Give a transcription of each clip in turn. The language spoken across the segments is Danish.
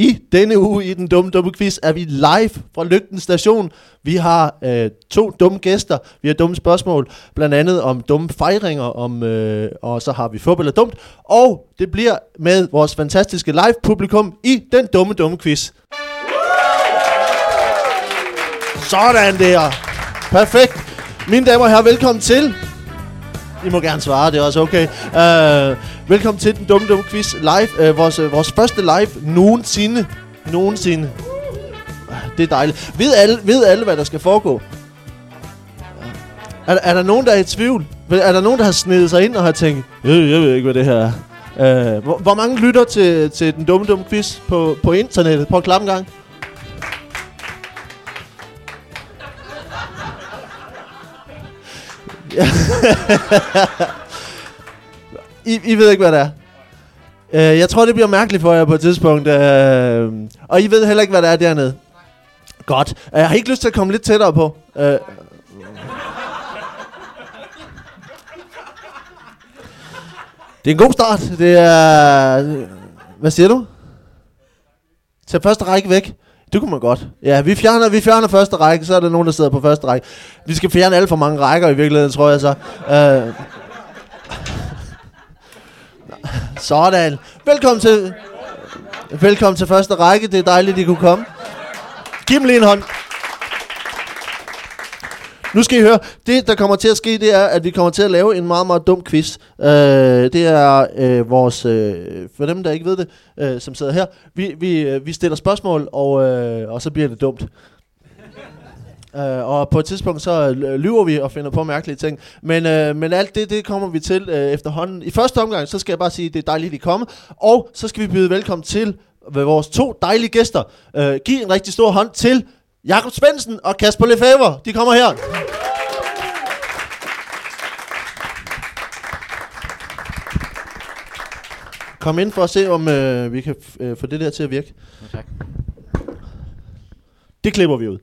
I denne uge i den dumme dumme quiz er vi live fra Lygten station. Vi har øh, to dumme gæster. Vi har dumme spørgsmål, blandt andet om dumme fejringer, om, øh, og så har vi fodbold er dumt. Og det bliver med vores fantastiske live publikum i den dumme dumme quiz. Sådan der. Perfekt. Mine damer og herrer, velkommen til. I må gerne svare, det er også okay. Uh, velkommen til den dumme dumme quiz live. Øh, vores, øh, vores første live nogensinde. Nogensinde. Ah, det er dejligt. Ved alle, ved alle, hvad der skal foregå? Er, er der nogen, der er i tvivl? Er der nogen, der har snedet sig ind og har tænkt, jeg, jeg ved ikke, hvad det her er? Øh, hvor, hvor mange lytter til, til den dumme dumme quiz på, på internettet? Prøv at klappe en gang. I, I ved ikke, hvad det er. Uh, jeg tror, det bliver mærkeligt for jer på et tidspunkt. Uh, og I ved heller ikke, hvad det er dernede. Godt. Uh, jeg har ikke lyst til at komme lidt tættere på. Uh, det er en god start. Det er... Hvad siger du? Tag første række væk. Det kunne man godt. Ja, vi fjerner, vi fjerner første række, så er der nogen, der sidder på første række. Vi skal fjerne alt for mange rækker i virkeligheden, tror jeg så. Uh, sådan. Velkommen til, velkommen til første række. Det er dejligt, at I kunne komme. Giv dem lige en hånd. Nu skal I høre, det der kommer til at ske, det er, at vi kommer til at lave en meget, meget dum quiz. Øh, det er øh, vores, øh, for dem der ikke ved det, øh, som sidder her, vi, vi, øh, vi stiller spørgsmål, og, øh, og så bliver det dumt. Uh, og på et tidspunkt så lyver vi og finder på mærkelige ting. Men, uh, men alt det, det kommer vi til uh, efterhånden. I første omgang, så skal jeg bare sige, at det er dejligt, at I kommer. Og så skal vi byde velkommen til vores to dejlige gæster. Uh, giv en rigtig stor hånd til Jakob Svendsen og Kasper Lefebvre. De kommer her. Kom ind for at se, om uh, vi kan uh, få det der til at virke. Ja, tak. Det klipper vi ud.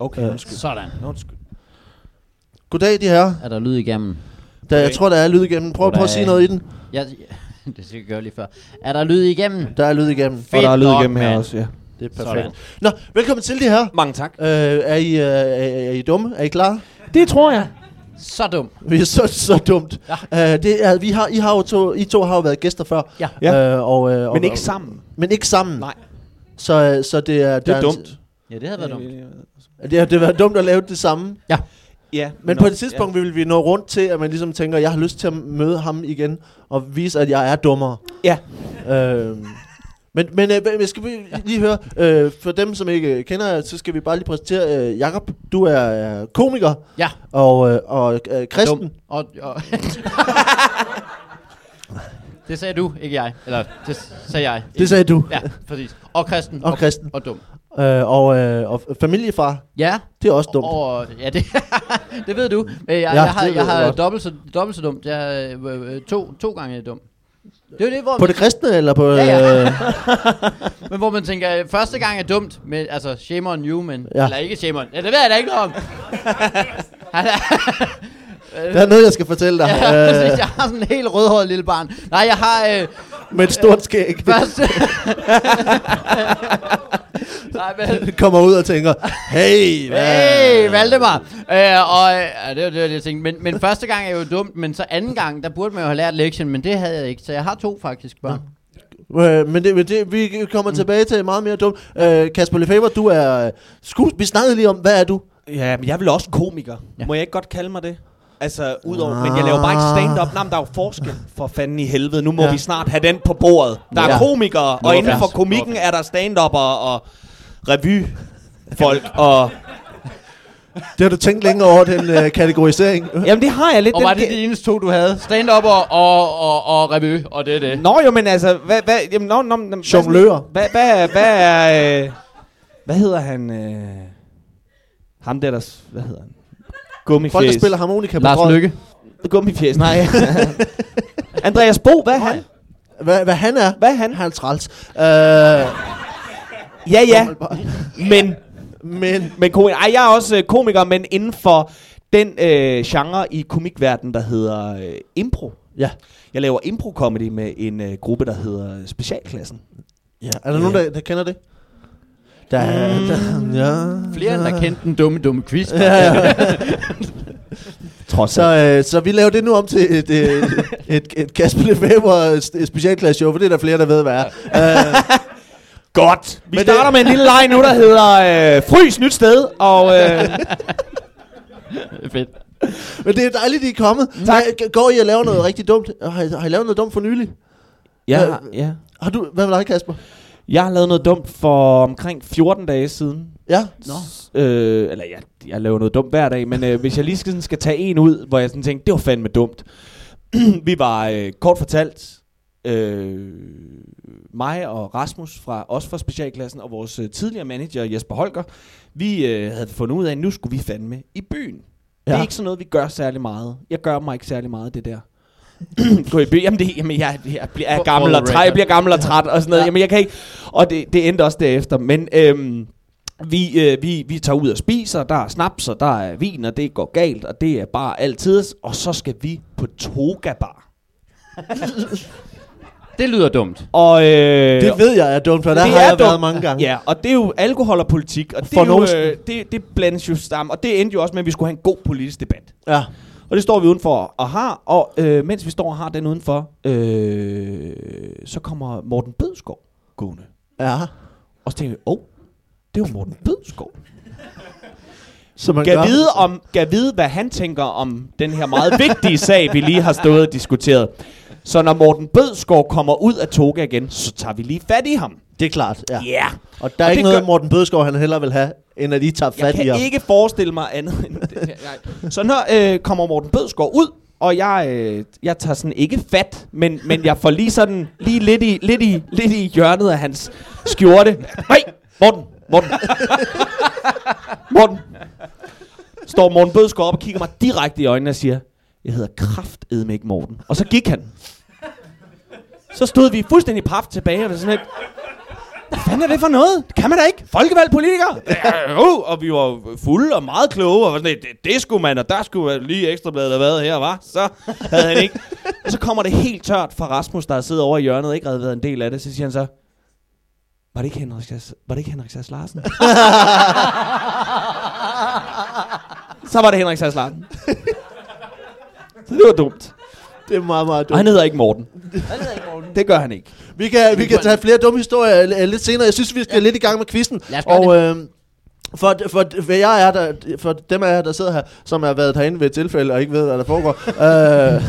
Okay, Øh, undskyld. Sådan. Undskyld. Goddag, de her. Er der lyd igennem? Der, jeg Okay. tror, der er lyd igennem. Prøv, prøv at sige noget i den. Ja, det skal jeg gøre lige før. Er der lyd igennem? Der er lyd igennem. Og der er lyd igennem her mand. også, ja. Det er Sådan. perfekt. Nå, velkommen til de her. Mange tak. Uh, er, I, uh, er, er I dumme? Er I klar? Det tror jeg. Så dum. Vi er så, så dumt. Ja. Uh, det er, vi har, I, har jo to, I to har jo været gæster før. Ja. Ja. Uh, og, uh, og, Men ikke sammen. Men ikke sammen. Nej. Så, uh, så det er... Det er en- dumt. Ja, det havde været dumt. Det har det været dumt at lave det samme. Ja. Men på et tidspunkt vil vi nå rundt til, at man ligesom tænker, jeg har lyst til at møde ham igen, og vise, at jeg er dummere. Ja. Øhm, men men øh, skal vi lige høre, øh, for dem, som ikke øh, kender jer, så skal vi bare lige præsentere, øh, Jakob, du er øh, komiker, Ja. og, øh, og øh, kristen. Dum. Og, og det sagde du, ikke jeg. Eller, det sagde jeg. Det sagde du. Ja, præcis. Og kristen. Og kristen. Og dum. Øh, og, øh, og familiefar, Ja. det er også dumt. Og, ja, det, det ved du. Øh, Jeg, Ja, jeg har, jeg har dobbelt så, dobbelt så dumt. Jeg er øh, øh, to, to gange dum. Det er det, hvor På det kristne, eller på... Ja, ja. Øh, Men hvor man tænker, første gang er dumt, men altså, shame on you, men... Ja. Eller ikke shame on. Ja, det ved jeg da ikke noget om. Er- der er noget, jeg skal fortælle dig. ja, præcis, jeg har sådan en helt rødhåret lille barn. Nej, jeg har øh, med et stort skæg. første... Nej, men... kommer ud og tænker, hey, hvad? Hey, Valdemar! Øh, og, øh, ja, det var det, jeg tænkte. Men, men første gang er jo dumt, men så anden gang, der burde man jo have lært lektion, men det havde jeg ikke. Så jeg har to faktisk børn. Øh, men det, men det, vi kommer mm. tilbage til meget mere dumt. Øh, Kasper Lefebvre, du er skues... Vi snakkede lige om, hvad er du? Ja, men jeg er vel også komiker. Ja. Må jeg ikke godt kalde mig det? Altså, udover, men jeg laver bare ikke stand-up. Nej, men der er jo forskel for fanden i helvede. Nu må Ja. ja. vi snart have den på bordet. Der er Ja. komikere, Nå, og inden for komikken er der stand-upper og revyfolk. og, Det har du tænkt længere over, den øh, kategorisering. jamen, det har jeg lidt. Og den var det de eneste to, du havde? Stand-up og, og, og, og revy, og det er det. Nå jo, men altså, hvad, hvad, jamen, nå, nå, nå, Jonglør. Hvad, hvad, hvad er, øh, hvad hedder han, øh, ham der, der, hvad hedder han? Gummifjæs. Folk, der spiller harmonika på Lars. Lykke. Gummifjæs, nej. Andreas Bo, hvad er han? Hvad, hvad han er? Hvad er han? Han er træls. Øh, Ja, ja, men, men men komiker, ej, jeg er også øh, komiker, men inden for den øh, genre i komikverdenen, der hedder øh, impro. ja. Jeg laver impro-comedy med en øh, gruppe, der hedder Specialklassen. Ja, er der nogen, der, der kender det? Der, der, ja, Flere end der kendte den dumme, dumme quiz. Ja, Trods så, øh, så vi laver det nu om til et, et, et, et Kasper Lefebvre specialklasse show, for det er der flere, der ved, hvad er. Uh, Godt. Vi Men starter det- med en lille leg nu, der hedder øh, Frys nyt sted. Og øh, Fedt. men det er dejligt, I er kommet. Tak. Hvad- Går I og laver noget rigtig dumt? Har I, har I lavet noget dumt for nylig? ja, Øh, ja. Har du, hvad med dig, Kasper? Jeg har lavet noget dumt for omkring 14 dage siden. Ja? Nå. Øh, eller ja, jeg laver noget dumt hver dag, men øh, hvis jeg lige skal, sådan skal tage en ud, hvor jeg sådan tænkte, det var fandme dumt. vi var øh, kort fortalt, øh, mig og Rasmus fra os fra specialklassen og vores øh, tidligere manager Jesper Holger, vi øh, havde fundet ud af, at nu skulle vi fandme i byen. Ja. Det er ikke sådan noget, vi gør særlig meget. Jeg gør mig ikke særlig meget, det der. Gå i byen. Jamen, det, jamen jeg, jeg bliver er For- gammel og træt. Jeg bliver gammel og træt og sådan noget. Ja. Jamen, jeg kan ikke... Og det, det endte også derefter. Men øhm, vi, øh, vi, vi tager ud og spiser. Der er snaps, og der er vin, og det går galt. Og det er bare altid. Og så skal vi på Toga Bar. Det lyder dumt. Og, øh, Det ved jeg er dumt, for der det har er jeg dumt. været mange gange. Ja, og det er jo alkohol og politik. Og det, er jo, øh, det, det blandes jo sammen. Og det endte jo også med, at vi skulle have en god politisk debat. ja. Og det står vi udenfor og har, og øh, mens vi står og har den udenfor, øh, så kommer Morten Bødskov gående. Ja. Og så tænker vi, åh, oh, det er jo Morten Bødskov. Så man Gav gør- vide, om, gav vide, hvad han tænker om den her meget vigtige sag, vi lige har stået og diskuteret. Så når Morten Bødskov kommer ud af toga igen, så tager vi lige fat i ham. Det er klart, ja. Yeah. Og der er Og ikke det noget, gør- Morten Bødskov han heller vil have, end at I tager Jeg fat i kan ham. ikke forestille mig andet end det. Nej. Så når øh, kommer Morten Bødskov ud, og jeg, øh, jeg tager sådan ikke fat, men, men jeg får lige sådan lige lidt i, lidt, i, lidt i hjørnet af hans skjorte. Nej, Morten, Morten. Morten. Står Morten Bødskov op og kigger mig direkte i øjnene og siger, jeg hedder kraftedme ikke Morten. Og så gik han. Så stod vi fuldstændig paf tilbage og var sådan lidt, hvad fanden er det for noget? Det kan man da ikke. Folkevalgt politiker. Ja, jo, og vi var fulde og meget kloge. Og var sådan, det, det skulle man, og der skulle lige ekstrabladet have været her, var. Så havde han ikke. Og så kommer det helt tørt fra Rasmus, der sidder over i hjørnet og ikke havde været en del af det. Så siger han så, var det ikke Henrik Sass, var det ikke Henrik Sass Larsen? så var det Henrik Sass Larsen. Så det var dumt. Det er meget, meget Og dumt. han hedder ikke Morten. Det gør han ikke. Vi kan, vi kan tage flere dumme historier l- lidt senere. Jeg synes, vi skal ja. lidt i gang med quizzen. Lad os gøre Og øh, for, for, for, jeg er der, for dem af jer, der sidder her, som har været herinde ved et tilfælde og ikke ved, hvad der foregår, øh,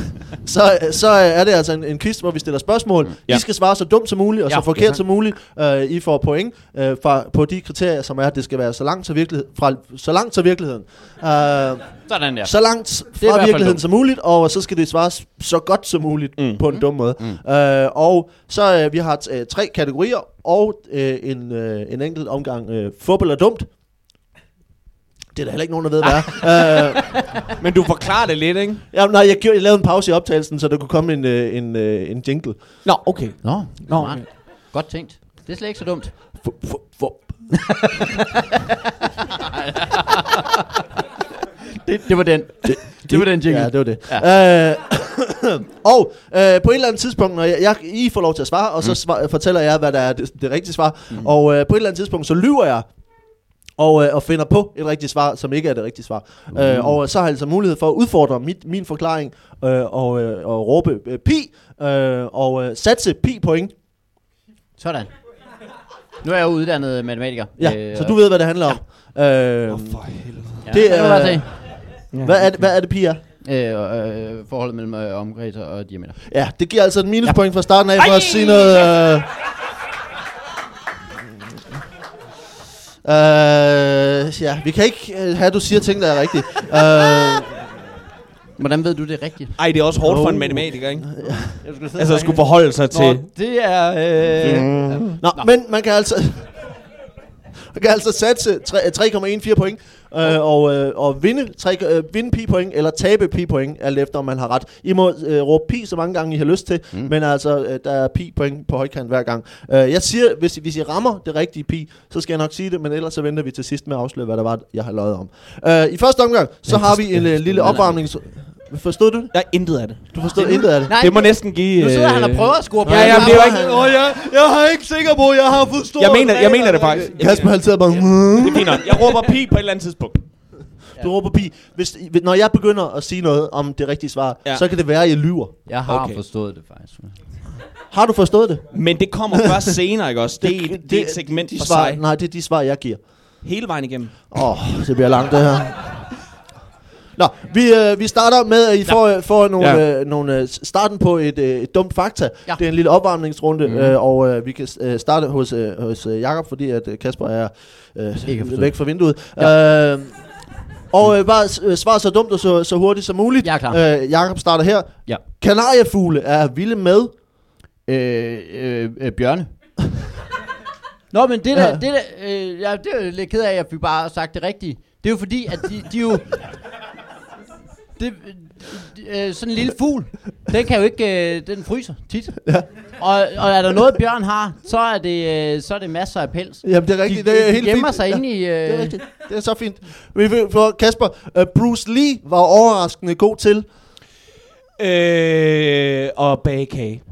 så, så er det altså en, en quiz, hvor vi stiller spørgsmål. Ja. Ja. I skal svare så dumt som muligt og Ja, så forkert tak. som muligt. Øh, I får point øh, fra, på de kriterier, som er, at det skal være så langt til, virkelighed, fra, så langt til virkeligheden. Øh, Sådan der. så langt fra virkeligheden som muligt, og så skal det svares så godt som muligt mm. Mm. på en dum måde. Mm. Øh, og så øh, vi har t- øh, tre kategorier og øh, en, øh, en enkelt omgang øh, fodbold er dumt. Det er der heller ikke nogen, der ved, hvad er. øh, Men du forklarer det lidt, ikke? jamen, nej, jeg, gjorde, jeg lavede en pause i optagelsen, så der kunne komme en, øh, en, øh, en jingle. Nå, okay. Nå, Nå, okay. Godt tænkt. Det er slet ikke så dumt. Fup, fup, fup. Det, det var den. Det, det var den jingle. Ja, det var det. Ja. Øh, og øh, på et eller andet tidspunkt, når jeg, jeg, I får lov til at svare, og så svar, fortæller jeg, hvad der er det, det rigtige svar. Mm. Og øh, på et eller andet tidspunkt, så lyver jeg, og, øh, og finder på et rigtigt svar, som ikke er det rigtige svar. Mm. Øh, og så har jeg altså mulighed for at udfordre mit, min forklaring, øh, og, øh, og råbe øh, pi, øh, og øh, satse pi point. Sådan. Nu er jeg jo uddannet matematiker. Ja, øh, så du ved, hvad det handler om. Øh, for helvede. Ja, det er... er- Se. hvad, er det, hvad er det, pi er? Øh, øh, forholdet mellem øh, omkreds og diameter. Ja, det giver altså et minuspoint fra starten af for at sige noget... Øh, øh, ja, vi kan ikke øh, have, at du siger ting, der er rigtige. Øh, Hvordan ved du det er rigtigt? Ej, det er også hårdt for en Oh. matematiker, ikke? Jeg skulle Altså at skulle forholde sig til... Nå, det er... Øh, Nå, Nå, men man kan altså... Man kan altså satse tre- 3,14 point øh, og, øh, og vinde, 3, øh, vinde pi point eller tabe pi point, alt efter om man har ret. I må øh, råbe pi så mange gange I har lyst til, mm. men altså øh, der er pi point på højkant hver gang. Øh, jeg siger, hvis, hvis I rammer det rigtige pi, så skal jeg nok sige det, men ellers så venter vi til sidst med at afsløre, hvad der var, jeg har løjet om. Øh, I første omgang, så har vi en øh, lille opvarmnings... Forstod du det? Jeg er intet af det. Du forstod intet af det. Nej, Det må næsten give... Nu sidder han og øh, prøver at score på Ja, ja, men det er ikke- Åh, jeg, jeg er ikke sikker på, at jeg har forstået Jeg mener, jeg mener det faktisk. Jeg Kasper sidder bare... det er fint nok. Jeg råber pi på et eller andet tidspunkt. Du råber pi. Hvis, når jeg begynder at sige noget om det rigtige svar, Ja. ja. så kan det være, at jeg lyver. Jeg har Okay. forstået det faktisk. Har du forstået det? Men det kommer først senere, ikke også? Det, er et- det er et segment de for svar, sig. Nej, det er de svar, jeg giver. Hele vejen igennem. Åh, oh, det bliver langt det her. Nå, vi, øh, vi starter med, at I får, øh, får nogle, Ja. ja. øh, nogle øh, starten på et, øh, et dumt fakta. Ja. Det er en lille opvarmningsrunde, mm. øh, og øh, vi kan øh, starte hos, øh, hos øh, Jakob, fordi at Kasper er øh, Ikke væk fra vinduet. Ja. Øh, og øh, bare øh, svar så dumt og så, så hurtigt som muligt. Jeg er klar. Øh, Jakob starter her. Ja. Kanariefugle er vilde med. Øh, øh, øh, bjørne. Nå, men det der, Ja. det der, øh, ja, det er jeg lidt ked af, at jeg fik bare sagt det rigtige. Det er jo fordi, at de, de jo... Det, øh, sådan en lille fugl, den kan jo ikke, øh, den fryser tit. Ja. Og, og er der noget bjørn har, så er det, øh, så er det masser af pels. Jamen, det er rigtigt. de, det er de helt gemmer fint. sig Ja. inde i... Det er Øh, rigtigt. Det er så fint. Vi vil- For Kasper, uh, Bruce Lee var overraskende god til. Øh, og bagkage.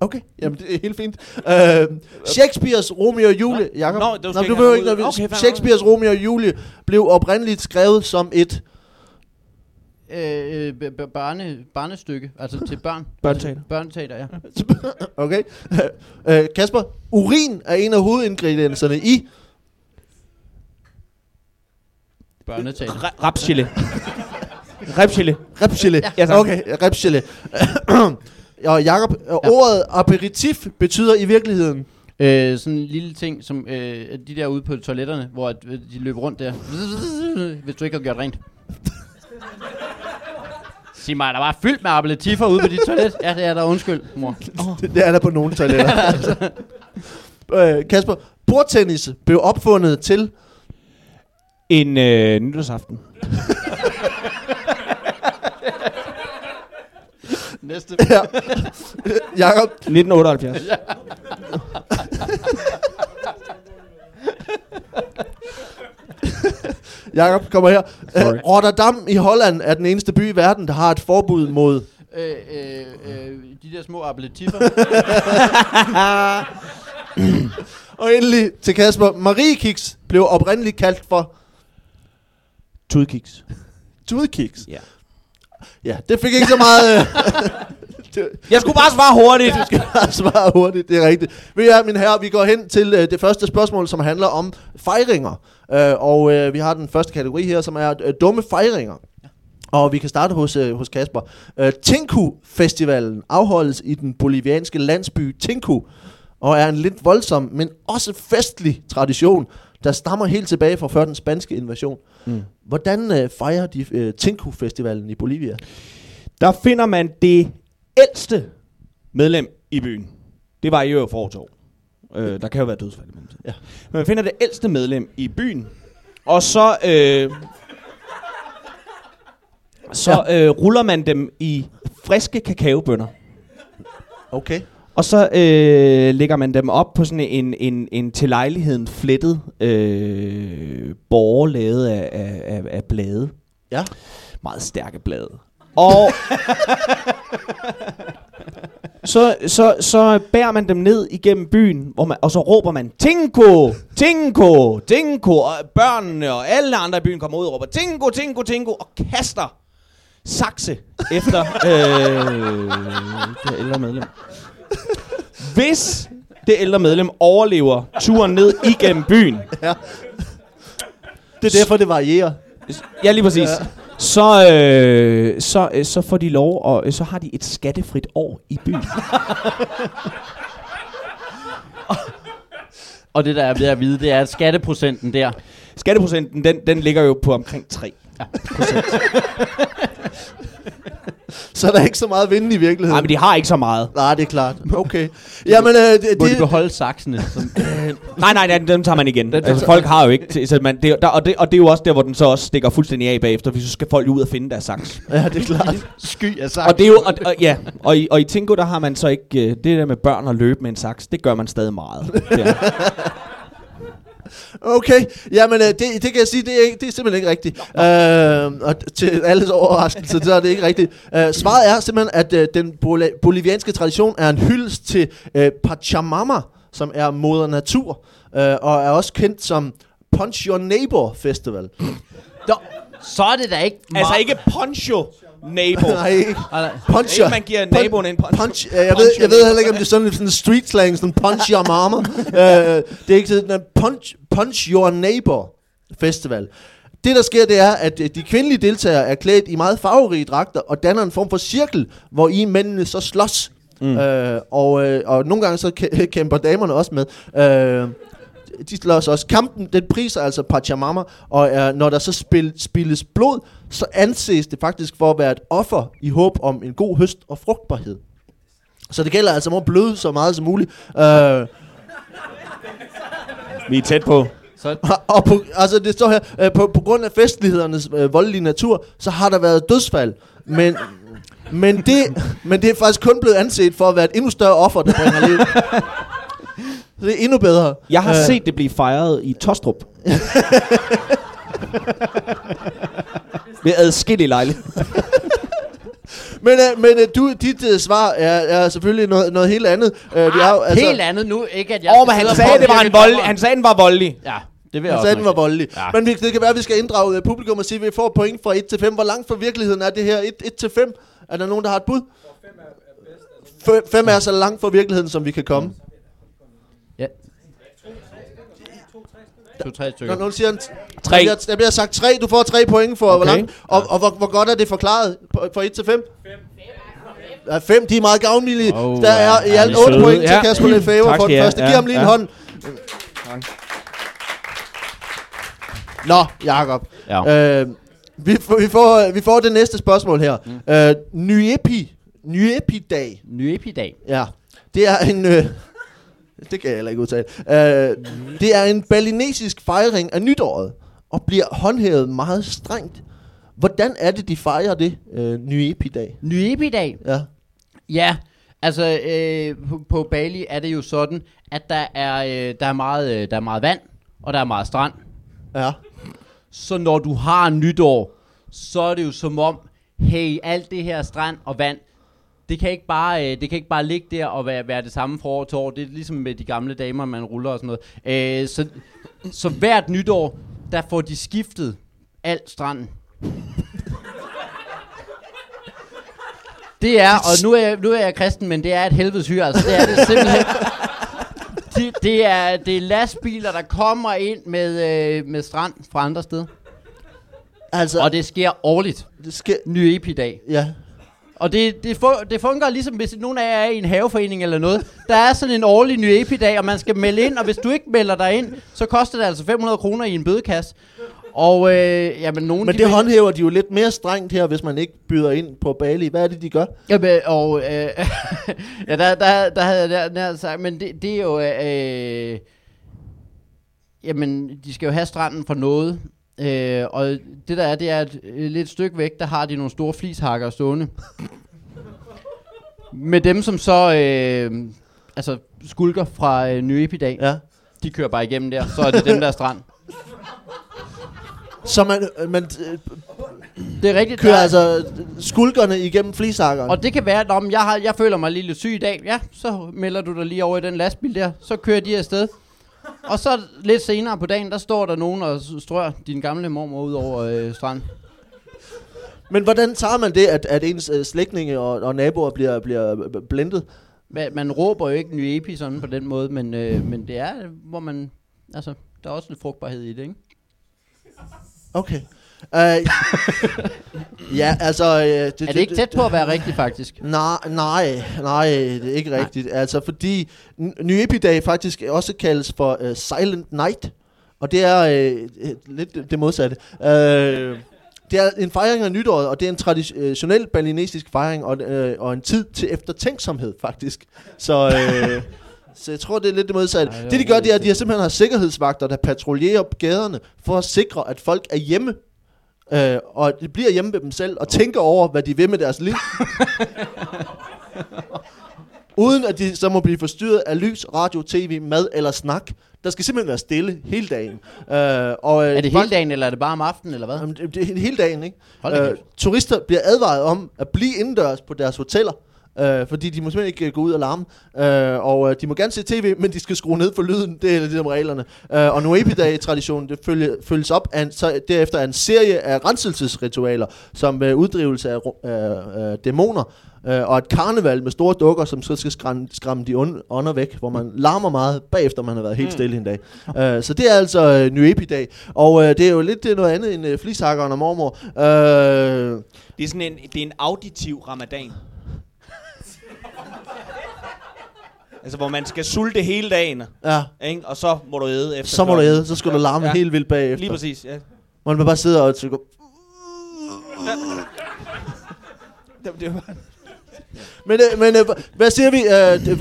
Okay, jamen det er helt fint. Uh, Shakespeares Romeo og Julie, Jakob. Nå, det var Nå, du ikke behøver ikke, vi, Okay, Shakespeares Romeo og Julie blev oprindeligt skrevet som et... øh, øh, b- b- barne, barnestykke, altså til børn. Børneteater. Børneteater, ja. Okay. Uh, Kasper, urin er en af hovedingredienserne i... Børneteater. Ra- Rapsgelé. Rapsgelé. Repchile. Ja, tak. okay, repchile. og Jakob, ja. ordet aperitif betyder i virkeligheden... Øh, sådan en lille ting, som øh, de der ude på toiletterne, hvor at, øh, de løber rundt der. Hvis du ikke har gjort rent. Sig mig, der var fyldt med appelatifer ude på dit toilet. Ja, det er der. Undskyld, mor. Det, det er der på nogle toiletter. øh, Kasper, bordtennis blev opfundet til... En øh, nytårsaften. Næste. Ja. Jakob, 1978. Jakob kommer her. Sorry. Uh, Rotterdam i Holland er den eneste by i verden, der har et forbud mod... Øh, øh, øh, de der små appelatifer. Og endelig til Kasper. Marie Kiks blev oprindeligt kaldt for Tudkiks. tudkiks. Ja. Ja, det fik ikke så meget... Det, Jeg skulle bare svare hurtigt. du skal bare svare hurtigt, det er rigtigt. Vi er, mine herrer, vi går hen til øh, det første spørgsmål, som handler om fejringer. Øh, og øh, vi har den første kategori her, som er øh, dumme fejringer. Og vi kan starte hos, øh, hos Kasper. Øh, Tinku-festivalen afholdes i den bolivianske landsby Tinku, og er en lidt voldsom, men også festlig tradition, der stammer helt tilbage fra før den spanske invasion. Mm. Hvordan øh, fejrer de øh, Tinku-festivalen i Bolivia? Der finder man det ældste medlem i byen. Det var i øvrigt for år til år. Øh, der kan jo være dødsfald i mellemtiden. Ja. Men man finder det ældste medlem i byen. Og så... Øh, så øh, ruller man dem i friske kakaobønner. Okay. Og så øh, lægger man dem op på sådan en, en, en til lejligheden flettet øh, borger lavet af, af, af, af blade. Ja. Meget stærke blade. Og så, så, så bærer man dem ned igennem byen, hvor man, og så råber man, Tinko, Tinko, Tinko, og børnene og alle andre i byen kommer ud og råber, Tinko, Tinko, Tinko, og kaster sakse efter øh, det ældre medlem. Hvis det ældre medlem overlever turen ned igennem byen, Det er derfor, det varierer. Ja, lige præcis. Ja. Så, øh, så, øh, så får de lov, og øh, så har de et skattefrit år i byen. Og det der er ved at vide, det er, at skatteprocenten der, Skatteprocenten, den, den ligger jo på omkring 3. Så er der ikke så meget vind i virkeligheden. Nej, men de har ikke så meget. Nej, det er klart. Okay. Jamen, øh, det, hvor de det, beholde saksene. Som, Nej, nej, nej, dem tager man igen. Den- altså, folk har jo ikke... Så man, det, der, og, det, og det er jo også der, hvor den så også stikker fuldstændig af bagefter, hvis så skal folk ud og finde deres saks. ja, det er klart. sky af saks. Og det er jo... Og, og, ja, og i, og i Tingo, der har man så ikke... Øh, det der med børn og løbe med en saks, det gør man stadig meget. Ja. Okay, jamen øh, det, det kan jeg sige, det er, ikke, det er simpelthen ikke rigtigt. Øh, og til alles overraskelse, så er det ikke rigtigt. Øh, svaret er simpelthen, at øh, den boli- bolivianske tradition er en hyldest til øh, Pachamama, som er moder natur, øh, og er også kendt som Punch Your Neighbor Festival. Nå, så er det da ikke Altså ikke poncho nabo. Nej, Punch Ikke your, man giver naboen en poncho. punch, øh, jeg, ved, jeg ved heller ikke, om det er sådan, sådan street slang, sådan punch your mama. øh, det er ikke sådan, punch, punch your neighbor festival. Det, der sker, det er, at øh, de kvindelige deltagere er klædt i meget farverige dragter, og danner en form for cirkel, hvor I mændene så slås. Mm. Øh, og, øh, og nogle gange så kæ- kæmper damerne også med. Øh, de slås også. Kampen, den priser altså Pachamama, og er, når der så spil, spilles blod, så anses det faktisk for at være et offer i håb om en god høst og frugtbarhed. Så det gælder altså om at bløde så meget som muligt. Øh, Vi er tæt på. så, og på, altså det står her, øh, på, på grund af festlighedernes øh, voldelige natur, så har der været dødsfald. Men, men, det, men det er faktisk kun blevet anset for at være et endnu større offer, der bringer liv. Så det er endnu bedre. Jeg har Øh, set det blive fejret i Tostrup. Ved adskillige lejlighed. Men, øh, men øh, du, dit øh, svar er, er selvfølgelig noget, noget helt andet. Øh, vi har, jo, altså, helt andet nu, ikke at jeg Åh, skal men han sagde, det var en dommeren. Han sagde, den var voldelig. Ja, det vil jeg Han sagde, den var voldelig. Ja. Men vi, det kan være, at vi skal inddrage øh, publikum og sige, at vi får point fra 1 til 5. Hvor langt fra virkeligheden er det her? 1, 1 til 5? Er der nogen, der har et bud? 5 er så langt fra virkeligheden, som vi kan komme. Ja. To-tre Når stykker. nogen siger, en, Tre. Der, bliver, der bliver sagt 3, du får 3 point for, okay. hvor langt. Og, og hvor, hvor godt er det forklaret på- fra 1 til 5? 5. 5, de er meget gavmilde. Oh, der er i ja, alt de er 8 søde. point til Ja. Kasper Lefebvre Tak for den første. Giv Ja, ham lige en ja. hånd. Nå, Jacob. Ja. Øh, vi, får, vi, får, vi får det næste spørgsmål her. Mm. Øh, Nyepi. Nyepi-dag. Ny epidag. Ja. Det er en... Øh, det kan jeg heller ikke udtale. Øh, det er en balinesisk fejring af nytåret, og bliver håndhævet meget strengt. Hvordan er det, de fejrer det, øh, Nyepi-dag? Ny epidag. Ja. Ja, altså øh, på, på Bali er det jo sådan, at der er, øh, der, er meget, øh, der er meget vand, og der er meget strand. Ja. Så når du har nytår, så er det jo som om, hey, alt det her strand og vand, det kan ikke bare, øh, det kan ikke bare ligge der og være, være det samme fra år til år. Det er ligesom med de gamle damer, man ruller og sådan noget. Øh, så, så hvert nytår, der får de skiftet alt stranden. Det er, og nu er, jeg, nu er jeg kristen, men det er et helvedes hyr, altså det er det simpelthen. Det, det, er, det er lastbiler, der kommer ind med, øh, med strand fra andre steder. Altså, Og det sker årligt. det skal... Ny epidag. Ja. Og det, det, fu- det fungerer ligesom, hvis nogen af jer er i en haveforening eller noget. Der er sådan en årlig ny epidag, og man skal melde ind, og hvis du ikke melder dig ind, så koster det altså 500 kroner i en bødekasse. Og øh, jamen, nogen... Men de det vil- håndhæver de jo lidt mere strengt her, hvis man ikke byder ind på Bali. Hvad er det, de gør? Jamen, og øh, ja, der, der, der havde jeg der, der sagt, men det, det er jo, øh, jamen, de skal jo have stranden for noget, øh, og det der er, det er, at øh, lidt stykke væk, der har de nogle store flishakker stående. Med dem, som så, øh, altså, skulker fra øh, Nye Epidag, Ja. de kører bare igennem der, så er det dem, der er strand. Så man, øh, man øh, Det er rigtigt. kører der er- altså skulkerne igennem flisakkeren. Og det kan være, at jeg, har, jeg føler mig lige lidt syg i dag. Ja, så melder du dig lige over i den lastbil der. Så kører de afsted. Og så lidt senere på dagen, der står der nogen og s- strør din gamle mormor ud over øh, stranden. Men hvordan tager man det, at, at ens øh, slægtninge og, og naboer bliver, bliver b- b- blendet? Man, man råber jo ikke ny epi sådan på den måde, men, øh, men det er, hvor man... Altså, der er også lidt frugtbarhed i det, ikke? Okay. Uh, ja, altså... Uh, det, Er det ikke tæt på at være rigtigt, faktisk? Nej, nej, nej, det er ikke Nej. rigtigt. Altså, fordi N- Ny Epidag faktisk også kaldes for uh, Silent Night, og det er uh, lidt det- det modsatte. Uh, det er en fejring af nytåret, og det er en traditionel balinesisk fejring, og, uh, og en tid til eftertænksomhed, faktisk. Så, uh, så jeg tror, det er lidt det modsatte. Ej, det det, de gør, det er, at de har simpelthen har sikkerhedsvagter, der patruljerer gaderne, for at sikre, at folk er hjemme. Øh, og de bliver hjemme med dem selv og tænker over, hvad de vil med deres liv. Uden at de så må blive forstyrret af lys, radio, tv, mad eller snak. der skal simpelthen være stille hele dagen. Øh, og, øh, Er det hele dagen, eller er det bare om aftenen, eller hvad? Jamen, det, er hele dagen, ikke? Øh, turister bliver advaret om at blive indendørs på deres hoteller. Øh, fordi de må simpelthen ikke øh, gå ud og larme. Øh, og øh, de må gerne se tv, men de skal skrue ned for lyden. Det er ligesom reglerne. Øh, og Nuepi-dag-traditionen, det følge, følges op af en, så derefter af en serie af renselsesritualer, som øh, uddrivelse af øh, øh, dæmoner. Øh, og et karneval med store dukker, som så skal skræmme, skræmme de ond- ånder væk, hvor man larmer meget, bagefter man har været helt stille en dag. Øh, så det er altså øh, Nuepi-dag. Og øh, det er jo lidt øh, noget andet end øh, flishakkeren og mormor. Øh, Det er sådan en, det er en auditiv ramadan. Altså, hvor man skal sulte hele dagen, ja, ikke? og så må du æde efter så må du æde, så skal du larme Ja. helt vildt bagefter. Lige præcis, ja. Hvor man bare sidder og tykker. Det, det var... Men, øh, men øh, hvad siger vi?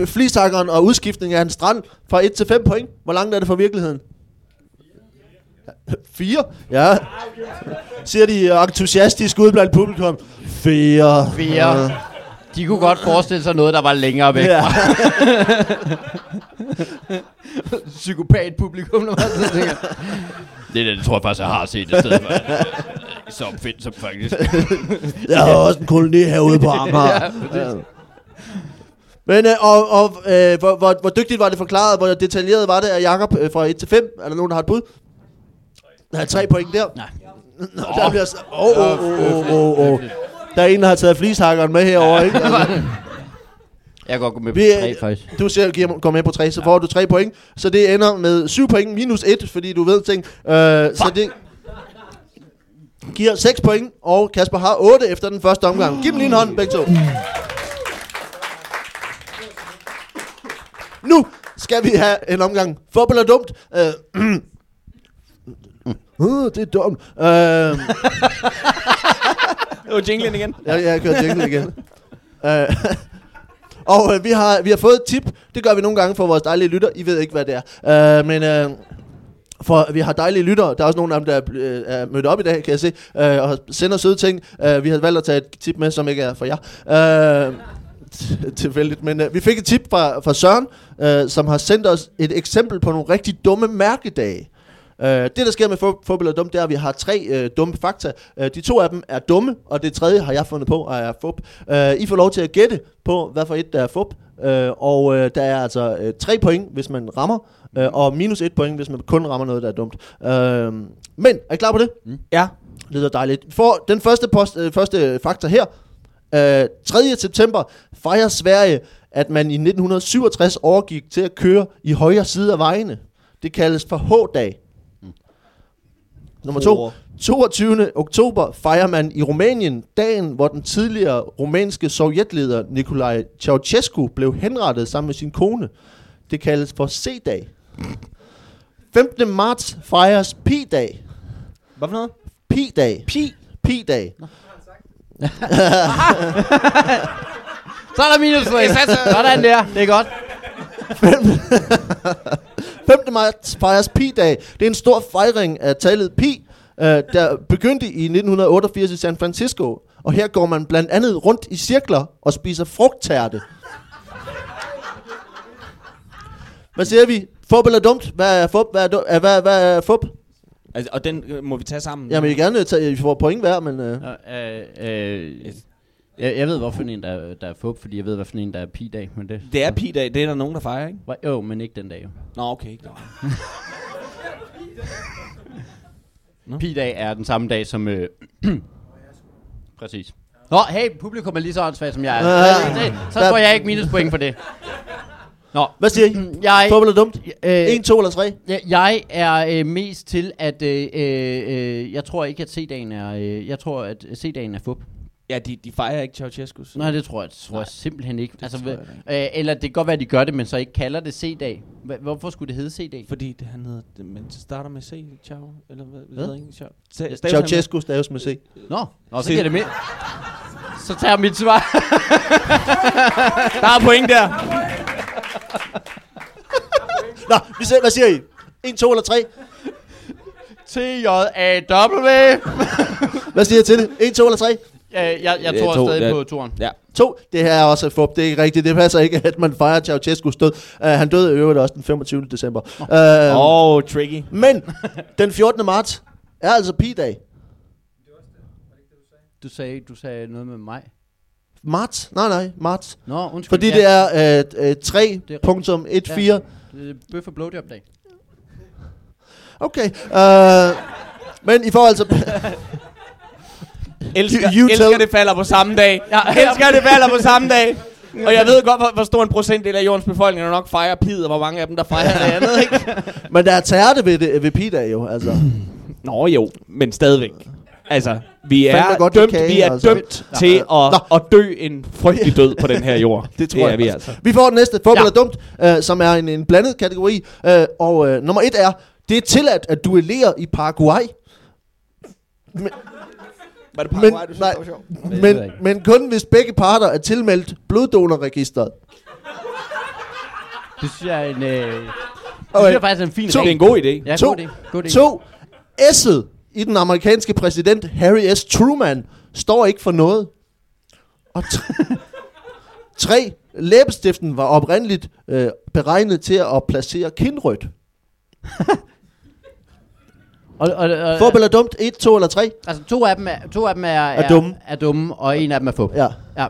Øh, flishakkeren og udskiftning af en strand fra 1 til 5 point. Hvor langt er det fra virkeligheden? 4? Ja. Siger de entusiastisk ud blandt publikum. 4. Fire. De kunne godt forestille sig noget, der var længere væk. Ja. Psykopat publikum, når man så tænker. Det, der, det tror jeg faktisk, jeg har set et sted. Så fedt som faktisk. Jeg har også en koloni herude på Amager. ja, Men øh, og, og, øh, hvor, hvor, hvor dygtigt var det forklaret, hvor detaljeret var det af Jakob øh, fra 1 til 5? Er der nogen, der har et bud? Der er tre point der. Nej. Nå, der bliver så... Åh, åh, åh, åh, åh. Der er en, der har taget flishakkeren med herover, ikke? Altså, Jeg kan godt gå med på Vi tre, faktisk. du selv giver, går med på 3, så får du 3 point. Så det ender med 7 point minus 1, fordi du ved ting. Øh, så det giver 6 point, og Kasper har 8 efter den første omgang. Giv dem lige en hånd, begge to. Nu skal vi have en omgang. Fodbold er dumt. Øh, uh, det er dumt. Øh, det var jinglen igen. jeg, jeg kører jingle igen. Øh, og øh, vi, har, vi har fået et tip. Det gør vi nogle gange for vores dejlige lytter. I ved ikke, hvad det er. Øh, men øh, for vi har dejlige lyttere. Der er også nogle af dem, der er, øh, er mødt op i dag, kan jeg se. Øh, og sender søde ting. Øh, vi har valgt at tage et tip med, som ikke er for jer. Øh, tilfældigt. Men øh, vi fik et tip fra, fra Søren, øh, som har sendt os et eksempel på nogle rigtig dumme mærkedage. Uh, det, der sker med fodbold er dumt, det er, at vi har tre uh, dumme fakta. Uh, de to af dem er dumme, og det tredje har jeg fundet på, og er fup. Uh, I får lov til at gætte på, hvad for et, der er fup. Uh, og uh, der er altså uh, tre point, hvis man rammer, uh, og minus et point, hvis man kun rammer noget, der er dumt. Uh, men, er I klar på det? Ja. Det lyder dejligt. For den første, post, øh, første fakta her. Øh, 3. september fejrer Sverige, at man i 1967 overgik til at køre i højre side af vejene. Det kaldes for H-dag. Nummer to. Hore. 22. oktober fejrer man i Rumænien dagen, hvor den tidligere rumænske sovjetleder Nicolae Ceausescu blev henrettet sammen med sin kone. Det kaldes for C-dag. 15. marts fejres Pi-dag. Hvad for noget? Pi-dag. Pi. Pi-dag. Så er der minus point. Sådan der. Det er godt. 5. marts fejres Pi-dag. Det er en stor fejring af tallet Pi, øh, der begyndte i 1988 i San Francisco. Og her går man blandt andet rundt i cirkler og spiser frugttærte. Hvad siger vi? Fup eller dumt? Hvad er fup? Hvad er, du- øh, hvad, hvad er fup? Altså, og den øh, må vi tage sammen. Jamen, I vil gerne tage, I får point hver, men... Øh, Øh, øh, jeg, jeg ved, hvorfor en, der, er- der er fup, fordi jeg ved, hvorfor en, der er pi-dag. Men det, Det er pi-dag, det er der nogen, der fejrer, ikke? Hva- Jo, men ikke den dag jo. Nå, okay. Ikke Pi-dag er den samme dag som... Øh, præcis. Nå, hey, publikum er lige så åndssvagt som jeg er. Så, så får jeg ikke minuspoint for det. Nå, hvad siger I? jeg, Fup eller dumt? øh, 1, 2 eller 3? jeg, jeg er øh, mest til, at øh, øh, øh, jeg tror ikke, at C-dagen er... Øh, jeg tror, at C-dagen er fup. Ja, de, de fejrer ikke Ceausescu. Nej, det tror jeg, det tror jeg Nej, simpelthen ikke. Altså, tror jeg øh, eller det kan godt være, at de gør det, men så ikke kalder det C-dag. Hva- Hvorfor skulle det hedde C-dag? Fordi det, han hedder, det, men det starter med C, Ciao, eller hvad? Hvad? Hvad? Ikke, Ciao. Ceausescu staves med C. Nå, Nå så Se- giver det med. Så tager jeg mit svar. Der er point der. Nå, vi ser, hvad siger I? 1, 2 eller 3? T-J-A-W. Hvad siger I til det? 1, 2 eller 3? Jeg, jeg, jeg Det tror to, stadig ja. på toren. Ja. To, det her er også et fup, det er ikke rigtigt. Det passer ikke, at man fejrer Ceausescu's død. Uh, han døde i øvrigt også den 25. december. Uh, Åh, oh, tricky. Men den 14. marts er altså pi-dag. Du sagde, du sagde noget med mig. Marts? Nej, nej, marts. Nå, undskyld. Fordi ja, det er uh, uh, Det er 3.14. det er bøf og blowjob dag. Okay. Uh, men i forhold til... Elsker, You- you elsker tell- det falder på samme dag. Jeg elsker, det falder på samme dag. Og jeg ved godt, hvor, hvor stor en procentdel af jordens befolkning der nok fejrer pid, og hvor mange af dem, der fejrer det andet, ikke? men der er tærte ved, det, ved pi-dag jo, altså. Nå jo, men stadigvæk. Altså, vi er godt dømt, kage, vi er altså. dømt til at, at dø en frygtelig død på den her jord. Det tror det er jeg vi altså. Vi får den næste, fodbold Ja. ja. er dumt, øh, som er en, en blandet kategori. Øh, og øh, nummer et er, det er tilladt at duellere i Paraguay, Var det Men- nej. ved men, jeg ikke. men kun hvis begge parter er tilmeldt bloddonorregisteret. Det synes jeg er en... Øh, det Okay. synes jeg faktisk er en fin Det er en god idé. Ja, To. god idé. God idé. To, S'et i den amerikanske præsident Harry S. Truman står ikke for noget. Og t- tre, læbestiften var oprindeligt øh, beregnet til at placere kindrødt. Og, og, og, Fodbold er dumt. Et, to eller tre? altså, to af dem er, to af dem er, er, dumme. er dumme, og en af dem er fup. Ja. Ja.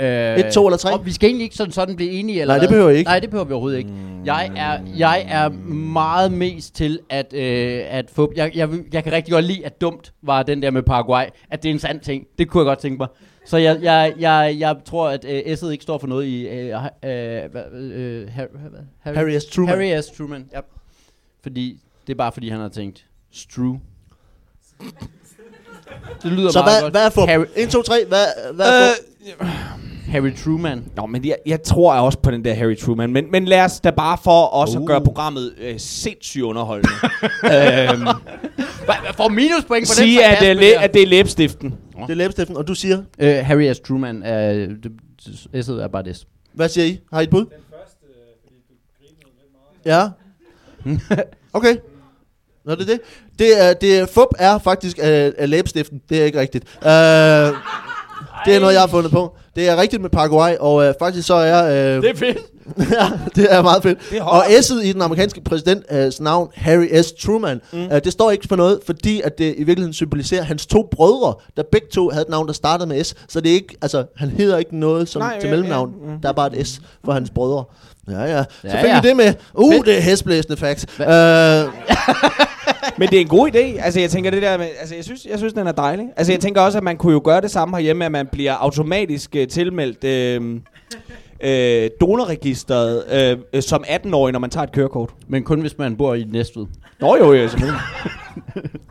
Øh, Et, to eller tre? Og vi skal egentlig ikke sådan, sådan blive enige, eller Nej, det behøver I ikke. Nej, det behøver vi overhovedet ikke. Jeg er, jeg er meget mest til, at, øh, at fup... Jeg, jeg, jeg kan rigtig godt lide, at dumt var den der med Paraguay. At det er en sand ting. Det kunne jeg godt tænke mig. Så jeg, jeg, jeg, jeg tror, at øh, S'et ikke står for noget i... Øh, øh, øh, Harry, hvad? Harry S. Truman. Harry S. Truman, ja. Fordi, det er bare fordi, han har tænkt, Stru. Det lyder Så meget hvad, godt. hvad er fup? Harry, 1, 2, 3. Hvad, hvad er fup? Harry Truman. Nå, men jeg, jeg tror også på den der Harry Truman. Men, men lad os da bare for også uh. Uh. at gøre programmet øh, sindssygt underholdende. øhm, hvad får minuspoint på sige, den at, sarkasme øh, læ- der? at det er læbstiften. Det er læbestiften, og du siger? Øh, Harry S. Truman er... det- S'et er bare det. Hvad siger I? Har I et bud? Ja. Okay. Nå, det er det. Det er, det er, fup er faktisk af, af læbestiften. Det er ikke rigtigt. Uh, det er noget, jeg har fundet på. Det er rigtigt med Paraguay, og uh, faktisk så er... Uh, Det er fedt. ja, det er meget fedt. Er Og S'et i den amerikanske præsidents uh, navn, Harry S. Truman, mm. uh, det står ikke for noget, fordi at det i virkeligheden symboliserer hans to brødre, der begge to havde et navn, der startede med S. Så det er ikke, altså, han hedder ikke noget som Nej, til ja, mellemnavn. ja, mm. Der er bare et S for hans brødre. Ja, ja. Ja, Så fik ja. vi det med. Uh, Fedt. det er hestblæsende facts. Uh, Men det er en god idé. Altså, jeg tænker det der med, altså, jeg synes, jeg synes, den er dejlig. Altså, jeg tænker også, at man kunne jo gøre det samme herhjemme, at man bliver automatisk uh, tilmeldt øh, øh, donorregisteret øh, øh, som 18-årig, når man tager et kørekort. Men kun hvis man bor i Næstved. Nå jo, jo, selvfølgelig.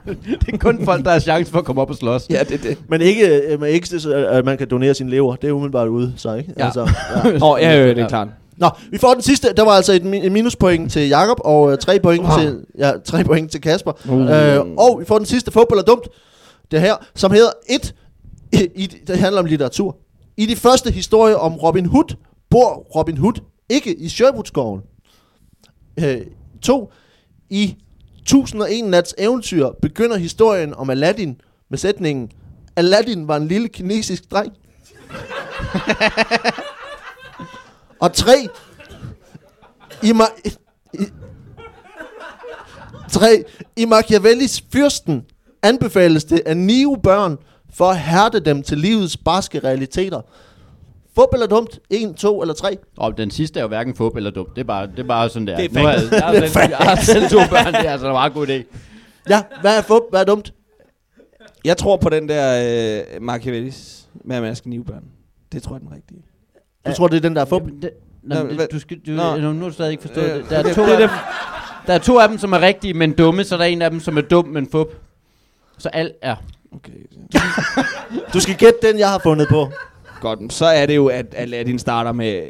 Det er kun folk, der har chance for at komme op og slås. ja, det er det. men ikke, øh, men ikke så, at man kan donere sin lever. Det er umiddelbart ude, så ikke? Ja. Altså, ja. Nå, ja, ja, det er klart. Nå, vi får den sidste. Der var altså et, mi- et minuspoint til Jakob og øh, tre point Ah. til ja, tre point til Kasper. Uh. Øh, og vi får den sidste fodbold er dumt. Det her, som hedder et. I, i, det handler om litteratur. I de første historier om Robin Hood bor Robin Hood ikke i Sherwoodskoven. Øh, to. I 1001 nats eventyr begynder historien om Aladdin med sætningen Aladdin var en lille kinesisk dreng. Og tre. I, ma- i, tre. I Machiavellis fyrsten anbefales det at nive børn for at hærde dem til livets barske realiteter. Fodbold er dumt. En, to eller tre. Og den sidste er jo hverken fup eller dumt. Det er bare, det er bare sådan der. Det er Nu har jeg, jeg, har Det er selv, jeg har selv to børn. Det er altså en meget god idé. Ja, hvad er fup? Hvad er dumt? Jeg tror på den der øh, Machiavellis med, at man skal nive børn. Det tror jeg er den rigtige. Du tror, det er den, der er fup? Jamen, det, Nå, nå, hvad- det, du skal, du, Nå. nu har du stadig ikke forstået Øh, det. Der er, to det er af det- dem, der er to af dem, som er rigtige, men dumme, så der er en af dem, som er dum, men fup. Så alt er. Okay. Du skal gætte den, jeg har fundet på. Godt, så er det jo, at Aladdin starter med, øh,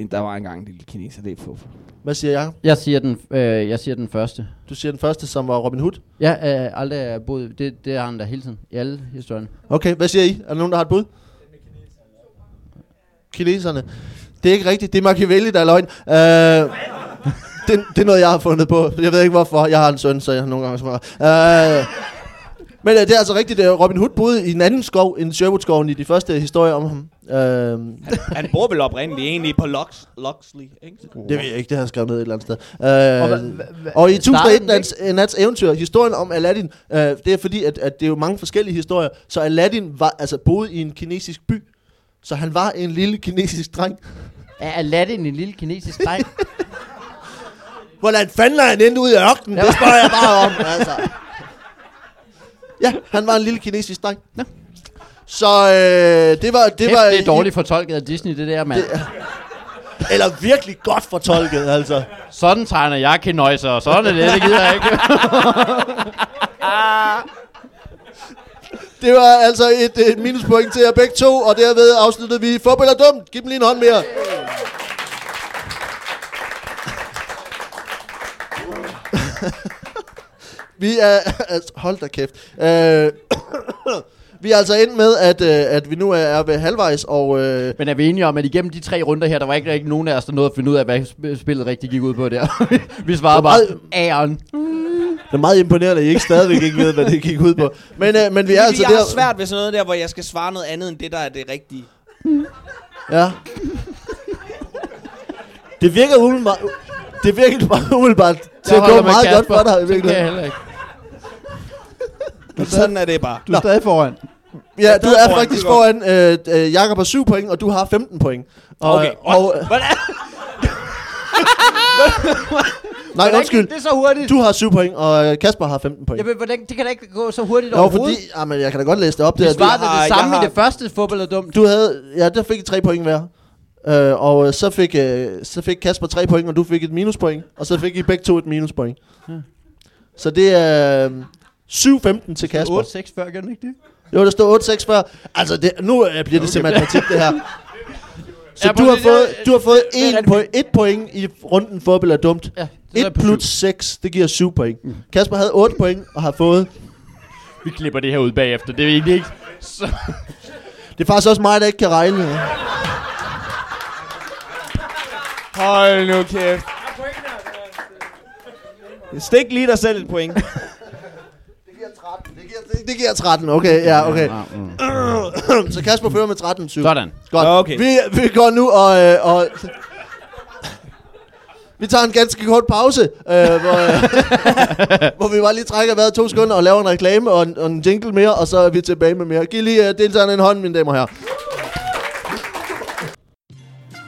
en- der var engang en lille kineser, det er fuff. Hvad siger jeg? Jeg siger den, øh, jeg siger den første. Du siger den første, som var Robin Hood. Jeg øh, aldrig er boet, det, det har han da hele tiden, i alle historierne. Okay, hvad siger I? Er der nogen, der har et bud? Kineserne. Det er ikke rigtigt. Det er Machiavelli, der er løgn. Uh, det, det er noget, jeg har fundet på. Jeg ved ikke hvorfor. Jeg har en søn, så jeg har nogle gange smart. Uh, men uh, det er altså rigtigt. at Robin Hood boede i en anden skov end Sherwood-skoven i de første historier om ham. Øhm, Han bor vel oprindeligt egentlig på Lux, Luxley, ikke? det ved jeg ikke, det har han skrevet ned et eller andet sted. Og, Øh, hva- hva- og i startede 1001 den nats, nats eventyr, historien om Aladdin, øh, det er fordi, at, at det er jo mange forskellige historier, så Aladdin var, altså, boede i en kinesisk by, så han var en lille kinesisk dreng. Er Aladdin en lille kinesisk dreng? Hvordan fanden er han endt ud i ørkenen? Det spørger jeg bare om, altså. Ja, han var en lille kinesisk dreng. Ja. Så øh, det var... Det Det, var det er dårligt fortolket af Disney, det der, mand. Det- Eller virkelig godt fortolket, altså. Sådan tegner jeg kenøjser, og sådan er det, det gider jeg ikke. Det var altså et, et minuspoint til jer begge to, og derved afsluttede vi Fodbold er dumt. Giv dem lige en hånd mere. vi er... Altså, hold da kæft. Øh, vi er altså endt med, at, øh, at vi nu er, ved halvvejs, og... Øh, Men er vi enige om, at igennem de tre runder her, der var ikke rigtig nogen af os, der nåede at finde ud af, hvad sp- spillet rigtig gik ud på der. vi svarede bare, æren. Det er meget imponerende, at I ikke stadigvæk ikke ved, hvad det gik ud på. Men, øh, men vi er altså jeg der... har svært ved sådan noget der, hvor jeg skal svare noget andet end det, der er det rigtige. Ja. Det virker umiddelbart, det virker bare umiddelbart til Jeg at gå meget godt for dig. Det kan jeg heller ikke. Men sådan er det bare. Du er stadig foran. Ja, du er foran, faktisk foran. Øh, øh, Jakob har 7 point, og du har 15 point. Og, Okay. Og, øh, Hvordan? nej, undskyld. Det er så hurtigt. Du har 7 point, og øh, Kasper har 15 point. Jamen, hvordan, det kan da ikke gå så hurtigt Jo, overhovedet. fordi... Jamen, jeg kan da godt læse det op. Det, svarede har- det samme jeg i har- det første fodbold er dumt. du havde... Ja, der fik I 3 point hver. Øh, og øh, så fik, øh, så fik Kasper 3 point, og du fik et minuspoint. Og så fik I begge to et minuspoint. Så det er... Øh, 7-15 til Kasper. 8-6 før, gør den ikke det? Jo, der står 8-6 før. Altså, det, nu øh, bliver det okay. matematik, det her. Så Ja, du, har lige- fået, du har fået det er 1 rigtigt. point, et point i runden fodbold er dumt. Ja. Så er 1 på plus syv. 6, det giver 7 point. Kasper havde 8 point og har fået... Vi klipper det her ud bagefter. Det er egentlig ikke... Så. Det er faktisk også mig, der ikke kan regne. Hold nu kæft. Stik lige dig selv et point. Det giver 13. Det giver, det, det giver 13, okay. Ja, okay. Så Kasper fører med 13-7. Sådan. Godt. Okay. Vi, vi går nu og... Øh, og vi tager en ganske kort pause, øh, hvor, øh, hvor vi bare lige trækker vejret to sekunder og laver en reklame og en, og en jingle mere, og så er vi tilbage med mere. Giv lige uh, deltagerne en hånd, mine damer og herrer.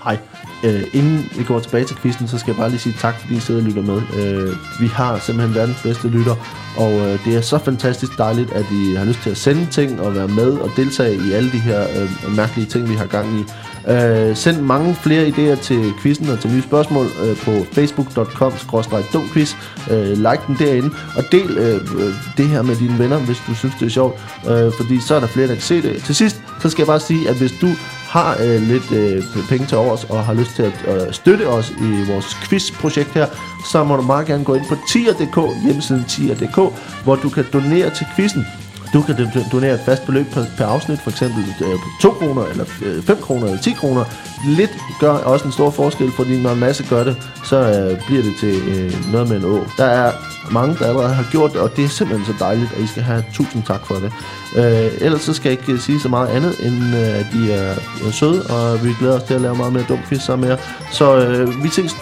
Hej. Øh, inden vi går tilbage til quizzen, så skal jeg bare lige sige tak, fordi I sidder og lytter med. Øh, vi har simpelthen verdens bedste lytter, og øh, det er så fantastisk dejligt, at I har lyst til at sende ting og være med og deltage i alle de her øh, mærkelige ting, vi har gang i. Øh, send mange flere idéer til quizzen og til nye spørgsmål øh, på facebook.com-dumquiz. Øh, like den derinde, og del øh, øh, det her med dine venner, hvis du synes, det er sjovt, øh, fordi så er der flere, der kan se det. Til sidst, så skal jeg bare sige, at hvis du har øh, lidt øh, penge til overs og har lyst til at øh, støtte os i vores quizprojekt her, så må du meget gerne gå ind på tier.dk, hjemmesiden tier.dk, hvor du kan donere til quizzen. Du kan donere et fast beløb per, per afsnit, for eksempel øh, 2 kroner, eller øh, 5 kroner, eller 10 kroner. Lidt gør også en stor forskel, fordi når en masse gør det, så øh, bliver det til øh, noget med en å. Der er mange, der allerede har gjort det, og det er simpelthen så dejligt, og I skal have tusind tak for det. Øh, ellers så skal jeg ikke øh, sige så meget andet, end øh, at I er, er søde, og vi glæder os til at lave meget mere dum quiz sammen med jer. Så øh, vi ses.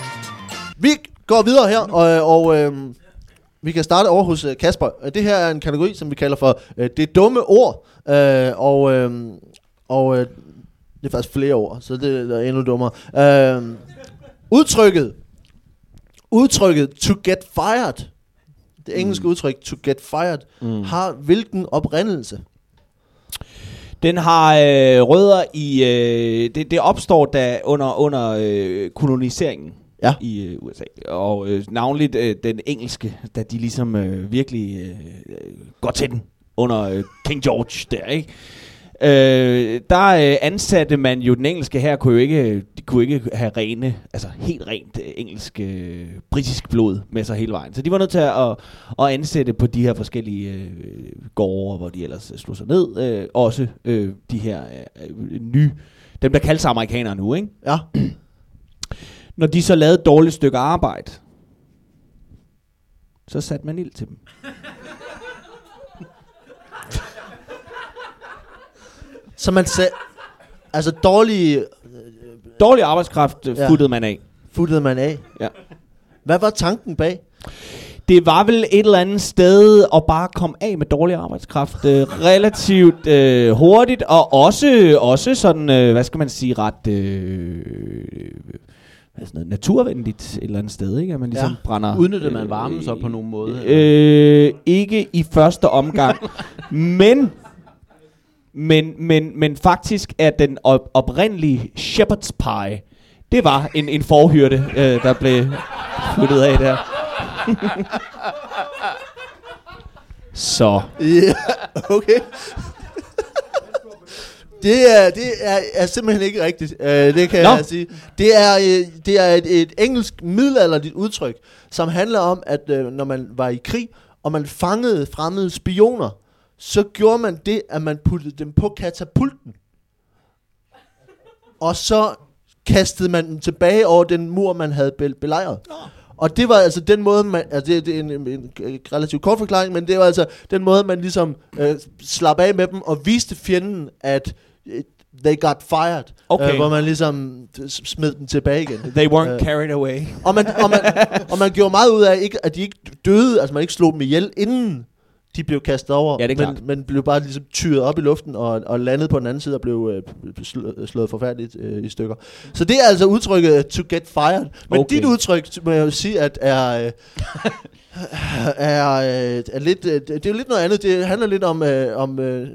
Vi går videre her, og, øh, og øh, vi kan starte over hos øh, Kasper. Øh, Det her er en kategori, som vi kalder for øh, det dumme ord. Øh, og øh, og øh, det er faktisk flere ord, så det er endnu dummere. Øh, udtrykket. Udtrykket to get fired. Det engelske udtryk to get fired mm. har hvilken oprindelse? Den har øh, rødder i... Øh, det, det opstår da under, under øh, koloniseringen Ja. i øh, USA. Og øh, navnligt øh, den engelske, da de ligesom øh, virkelig øh, øh, går til den under øh, King George der, ikke? Øh, der øh, ansatte man jo den engelske her kunne jo ikke de kunne ikke have rene altså helt rent øh, engelsk øh, britisk blod med sig hele vejen. Så de var nødt til at, at, at ansætte på de her forskellige øh, gårde, hvor de ellers slog sig ned. Øh, også øh, de her øh, nye, dem der kaldes amerikanere nu, ikke? Ja. Når de så lavede et dårligt stykke arbejde, så satte man ild til dem. Så man sagde... Altså dårlige Dårlig arbejdskraft øh, Ja. futtede man af. futtede man af. Ja. Hvad var tanken bag? Det var vel et eller andet sted at bare komme af med dårlig arbejdskraft øh, relativt øh, hurtigt, og også, også sådan, øh, hvad skal man sige, ret øh, sådan noget, naturvenligt et eller andet sted, ikke? At man ligesom Ja. brænder... Udnyttede man varmen så på nogen måde? Øh, ikke i første omgang, men, men, men, men faktisk er den op- oprindelige shepherd's pie, det var en, en forhyrte, øh, der blev flyttet af der. Så. Ja, okay. Det er, det er, er simpelthen ikke rigtigt. Uh, det kan Nå. jeg sige. Det er, øh, det er et, et engelsk middelalderligt udtryk, som handler om, at uh, når man var i krig, og man fangede fremmede spioner, så gjorde man det, at man puttede dem på katapulten. Og så kastede man dem tilbage over den mur, man havde be- belejret. Og det var altså den måde, man, altså det, det er en, en, en relativt kort forklaring, men det var altså den måde, man ligesom øh, slap af med dem og viste fjenden, at øh, they got fired. Okay. Øh, hvor man ligesom øh, smed dem tilbage igen. They weren't Øh. carried away. Og man, og, man, og man gjorde meget ud af, ikke, at de ikke døde, altså man ikke slog dem ihjel, inden de blev kastet over, Ja, det er men, klart. men blev bare ligesom tyret op i luften og, og landet på den anden side og blev øh, sl- slået forfærdeligt øh, i stykker. Så det er altså udtrykket to get fired. Men okay. dit udtryk, må jeg jo sige, at er... Øh, er, øh, er lidt, øh, det er jo lidt noget andet. Det handler lidt om, øh, om øh,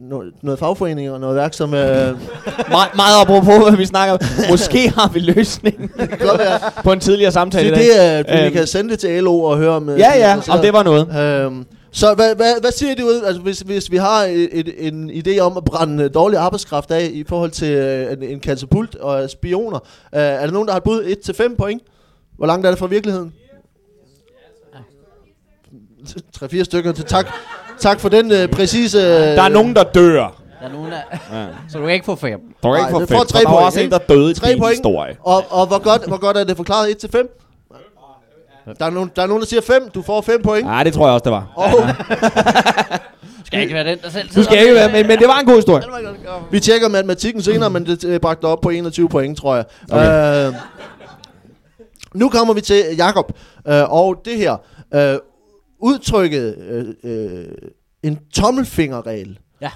noget, fagforening og noget værk, som... Øh, Me- meget apropos, hvad vi snakker om. Måske har vi løsningen på en tidligere samtale Det, i dag. det er, at vi kan sende det til LO og høre om... øh, Ja, ja, og det var noget. Øhm, så hvad, hvad, hvad siger du ud, altså hvis, hvis vi har et, et, en idé om at brænde øh, dårlig arbejdskraft af i forhold til øh, en, en katapult og spioner, øh, er der nogen, der har et bud 1-5 point? Hvor langt er det fra virkeligheden? 3-4 stykker til tak. Tak for den øh, præcise... Der er nogen, der dør. Der er nogen, der... Så du kan ikke få fem. Er Nej, ikke får fedt. tre Der var point, også en, der døde i Tre din point. historie. Og, og hvor, godt, hvor godt er det forklaret 1-5? Der er, nogen, der er nogen, der siger 5. Du får 5 point. Nej, det tror jeg også, det var. Og Skal ikke være den, der selv Du skal ikke være med, men det var en god historie. vi tjekker matematikken senere, men det øh, bragte op på 21 point, tror jeg. Okay. Øh, nu kommer vi til Jakob øh, og det her. Øh, udtrykket øh, øh, en tommelfingerregel. Ja.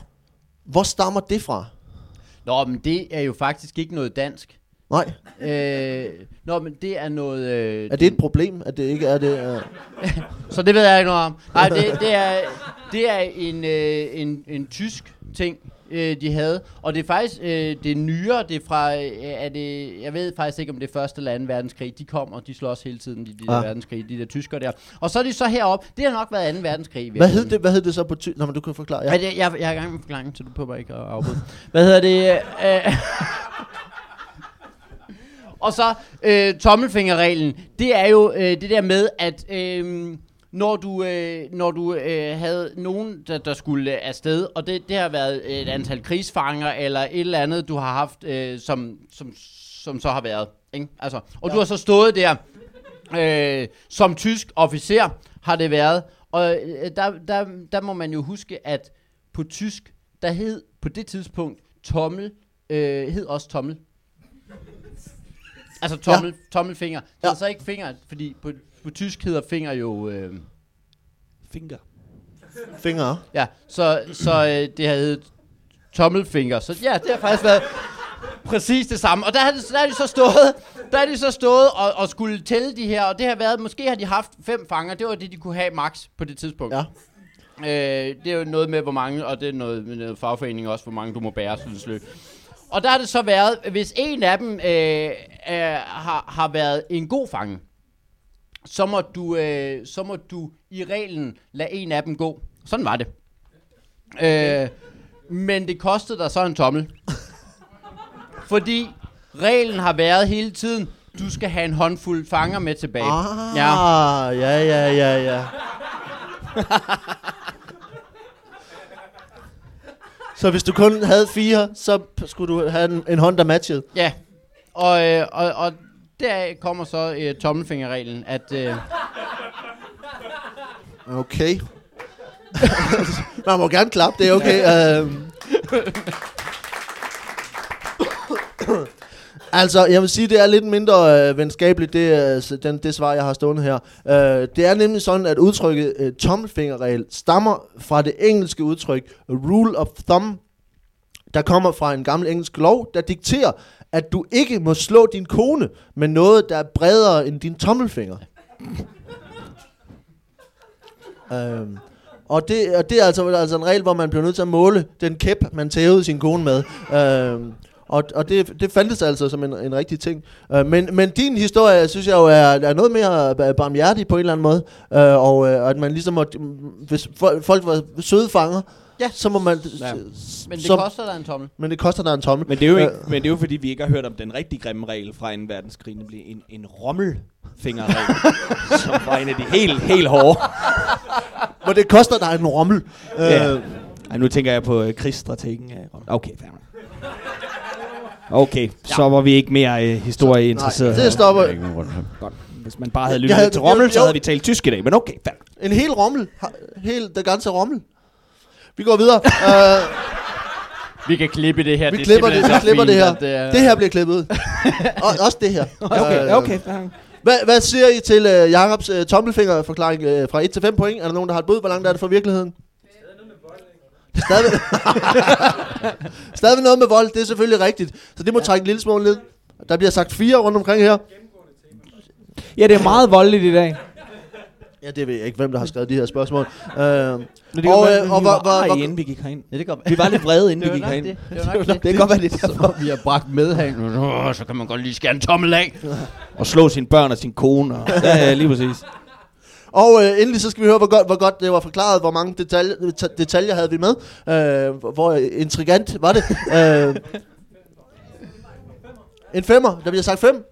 Hvor stammer det fra? Nå, men det er jo faktisk ikke noget dansk. Nej, Øh, nå, men det er noget... Øh, er det et problem, at det ikke er det? Øh? Så det ved jeg ikke noget om. Nej, det, det er, det er en, øh, en, en tysk ting, øh, de havde. Og det er faktisk øh, det er nyere. Det er fra, øh, er det, jeg ved faktisk ikke, om det er første eller anden verdenskrig. De kommer, de slås hele tiden, de, de der Ah. verdenskrig, de der tyskere der. Og så er de så heroppe. Det har nok været anden verdenskrig. Hvad hed det, hvad hed det så på ty? Nå, men du kan forklare. Ja. Ja. Jeg, jeg, jeg er i gang med forklaringen, så du prøver ikke at afbryde. Hvad hedder det? Øh, og så øh, tommelfingerreglen. Det er jo øh, det der med, at øh, når du, øh, når du øh, havde nogen, der, der skulle øh, afsted, og det, det har været et antal krigsfanger, eller et eller andet, du har haft, øh, som, som, som så har været. Ikke? Altså, og ja. du har så stået der øh, som tysk officer, har det været. Og øh, der, der, der må man jo huske, at på tysk, der hed på det tidspunkt tommel, øh, hed også tommel. Altså tommel, ja. tommelfinger. Det Ja. ja. så ikke finger, fordi på, på tysk hedder finger jo... Øh, Finger. Fingre. ja, så, så øh, det har heddet tommelfinger. Så ja, det har faktisk været præcis det samme. Og der har, det, der har de så stået, der har de så stået og, og skulle tælle de her, og det har været, måske har de haft fem fanger, det var det, de kunne have max på det tidspunkt. Ja. Øh, det er jo noget med, hvor mange, og det er noget med noget fagforening også, hvor mange du må bære, synes løb. Og der har det så været, hvis en af dem øh, øh, har, har været en god fange, så må, du, øh, så må du i reglen lade en af dem gå. Sådan var det. Øh, men det kostede dig så en tommel. Fordi reglen har været hele tiden, du skal have en håndfuld fanger med tilbage. Ah, Ja. ja, ja, ja, ja. så hvis du kun havde fire, så skulle du have en, en hånd, der matchede. Ja, og, øh, og, og der kommer så øh, tommelfingerreglen, at... Øh, Okay. Man må gerne klappe, det er okay. øhm. Altså, jeg vil sige, det er lidt mindre øh, venskabeligt, det, s- den, det svar, jeg har stående her. Øh, det er nemlig sådan, at udtrykket øh, tommelfingerregel stammer fra det engelske udtryk rule of thumb, der kommer fra en gammel engelsk lov, der dikterer, at du ikke må slå din kone med noget, der er bredere end din tommelfinger. øhm, og det, og det er altså, altså en regel, hvor man bliver nødt til at måle den kæp, man tævede sin kone med. Øhm, og, og det, det fandtes altså som en, en rigtig ting. Øh, men, men din historie, synes jeg jo, er, er noget mere øh, barmhjertig på en eller anden måde. Øh, og øh, at man ligesom må, hvis folk var søde fanger, Ja. så må man... Ja. Men det så, koster dig en tommel. men det koster dig en tommel. Men det, er jo ikke, Øh. men det er jo fordi, vi ikke har hørt om den rigtig grimme regel fra en verdenskrig, nemlig en, en rommelfingerregel, som var en af de helt, helt hårde. Men det koster dig en rommel. Ja. Øh, Ej, nu tænker jeg på øh, krigsstrategen. Okay, fair. Okay, så var vi ikke mere øh, historie interesseret. det stopper. Godt. Hvis man bare havde lyttet havde- til rommel, så jo. havde vi talt tysk i dag, men okay, fair. En hel rommel. Helt det ganze rommel. Vi går videre. uh, Vi kan klippe det her. vi det er klipper det, vi klipper det her. Det, er, Det her bliver klippet ud. Og, også det her. Okay, Øh, okay. Hvad, hvad siger I til uh, Jacobs uh, tommelfingerforklaring uh, fra 1 til 5 point? Er der nogen, der har et bud? Hvor langt er det fra virkeligheden? Stadig... Stadig noget med vold, det er selvfølgelig rigtigt. Så det må trække en lille smule ned. Der bliver sagt fire rundt omkring her. Ja, det er meget voldeligt i dag. Ja, det ved jeg ikke, hvem der har skrevet de her spørgsmål. Uh, Men Og, og, øh, øh, og vi hvor- var hvor- arige, hvor- inden vi gik herind. Ja, det Vi var lidt vrede, inden det vi var gik herind. det. Det var nok det. Det kan godt være, det er derfor. vi har bragt medhæng. Åh, så kan man godt lige skære en tommel af. Og slå sine børn og sin kone. Og, ja, ja, lige præcis. Og øh, endelig så skal vi høre, hvor godt, hvor godt det var forklaret, hvor mange detaljer, det- detaljer havde vi med. Øh, hvor- hvor intrigant var det. øh, en femmer, der bliver sagt fem.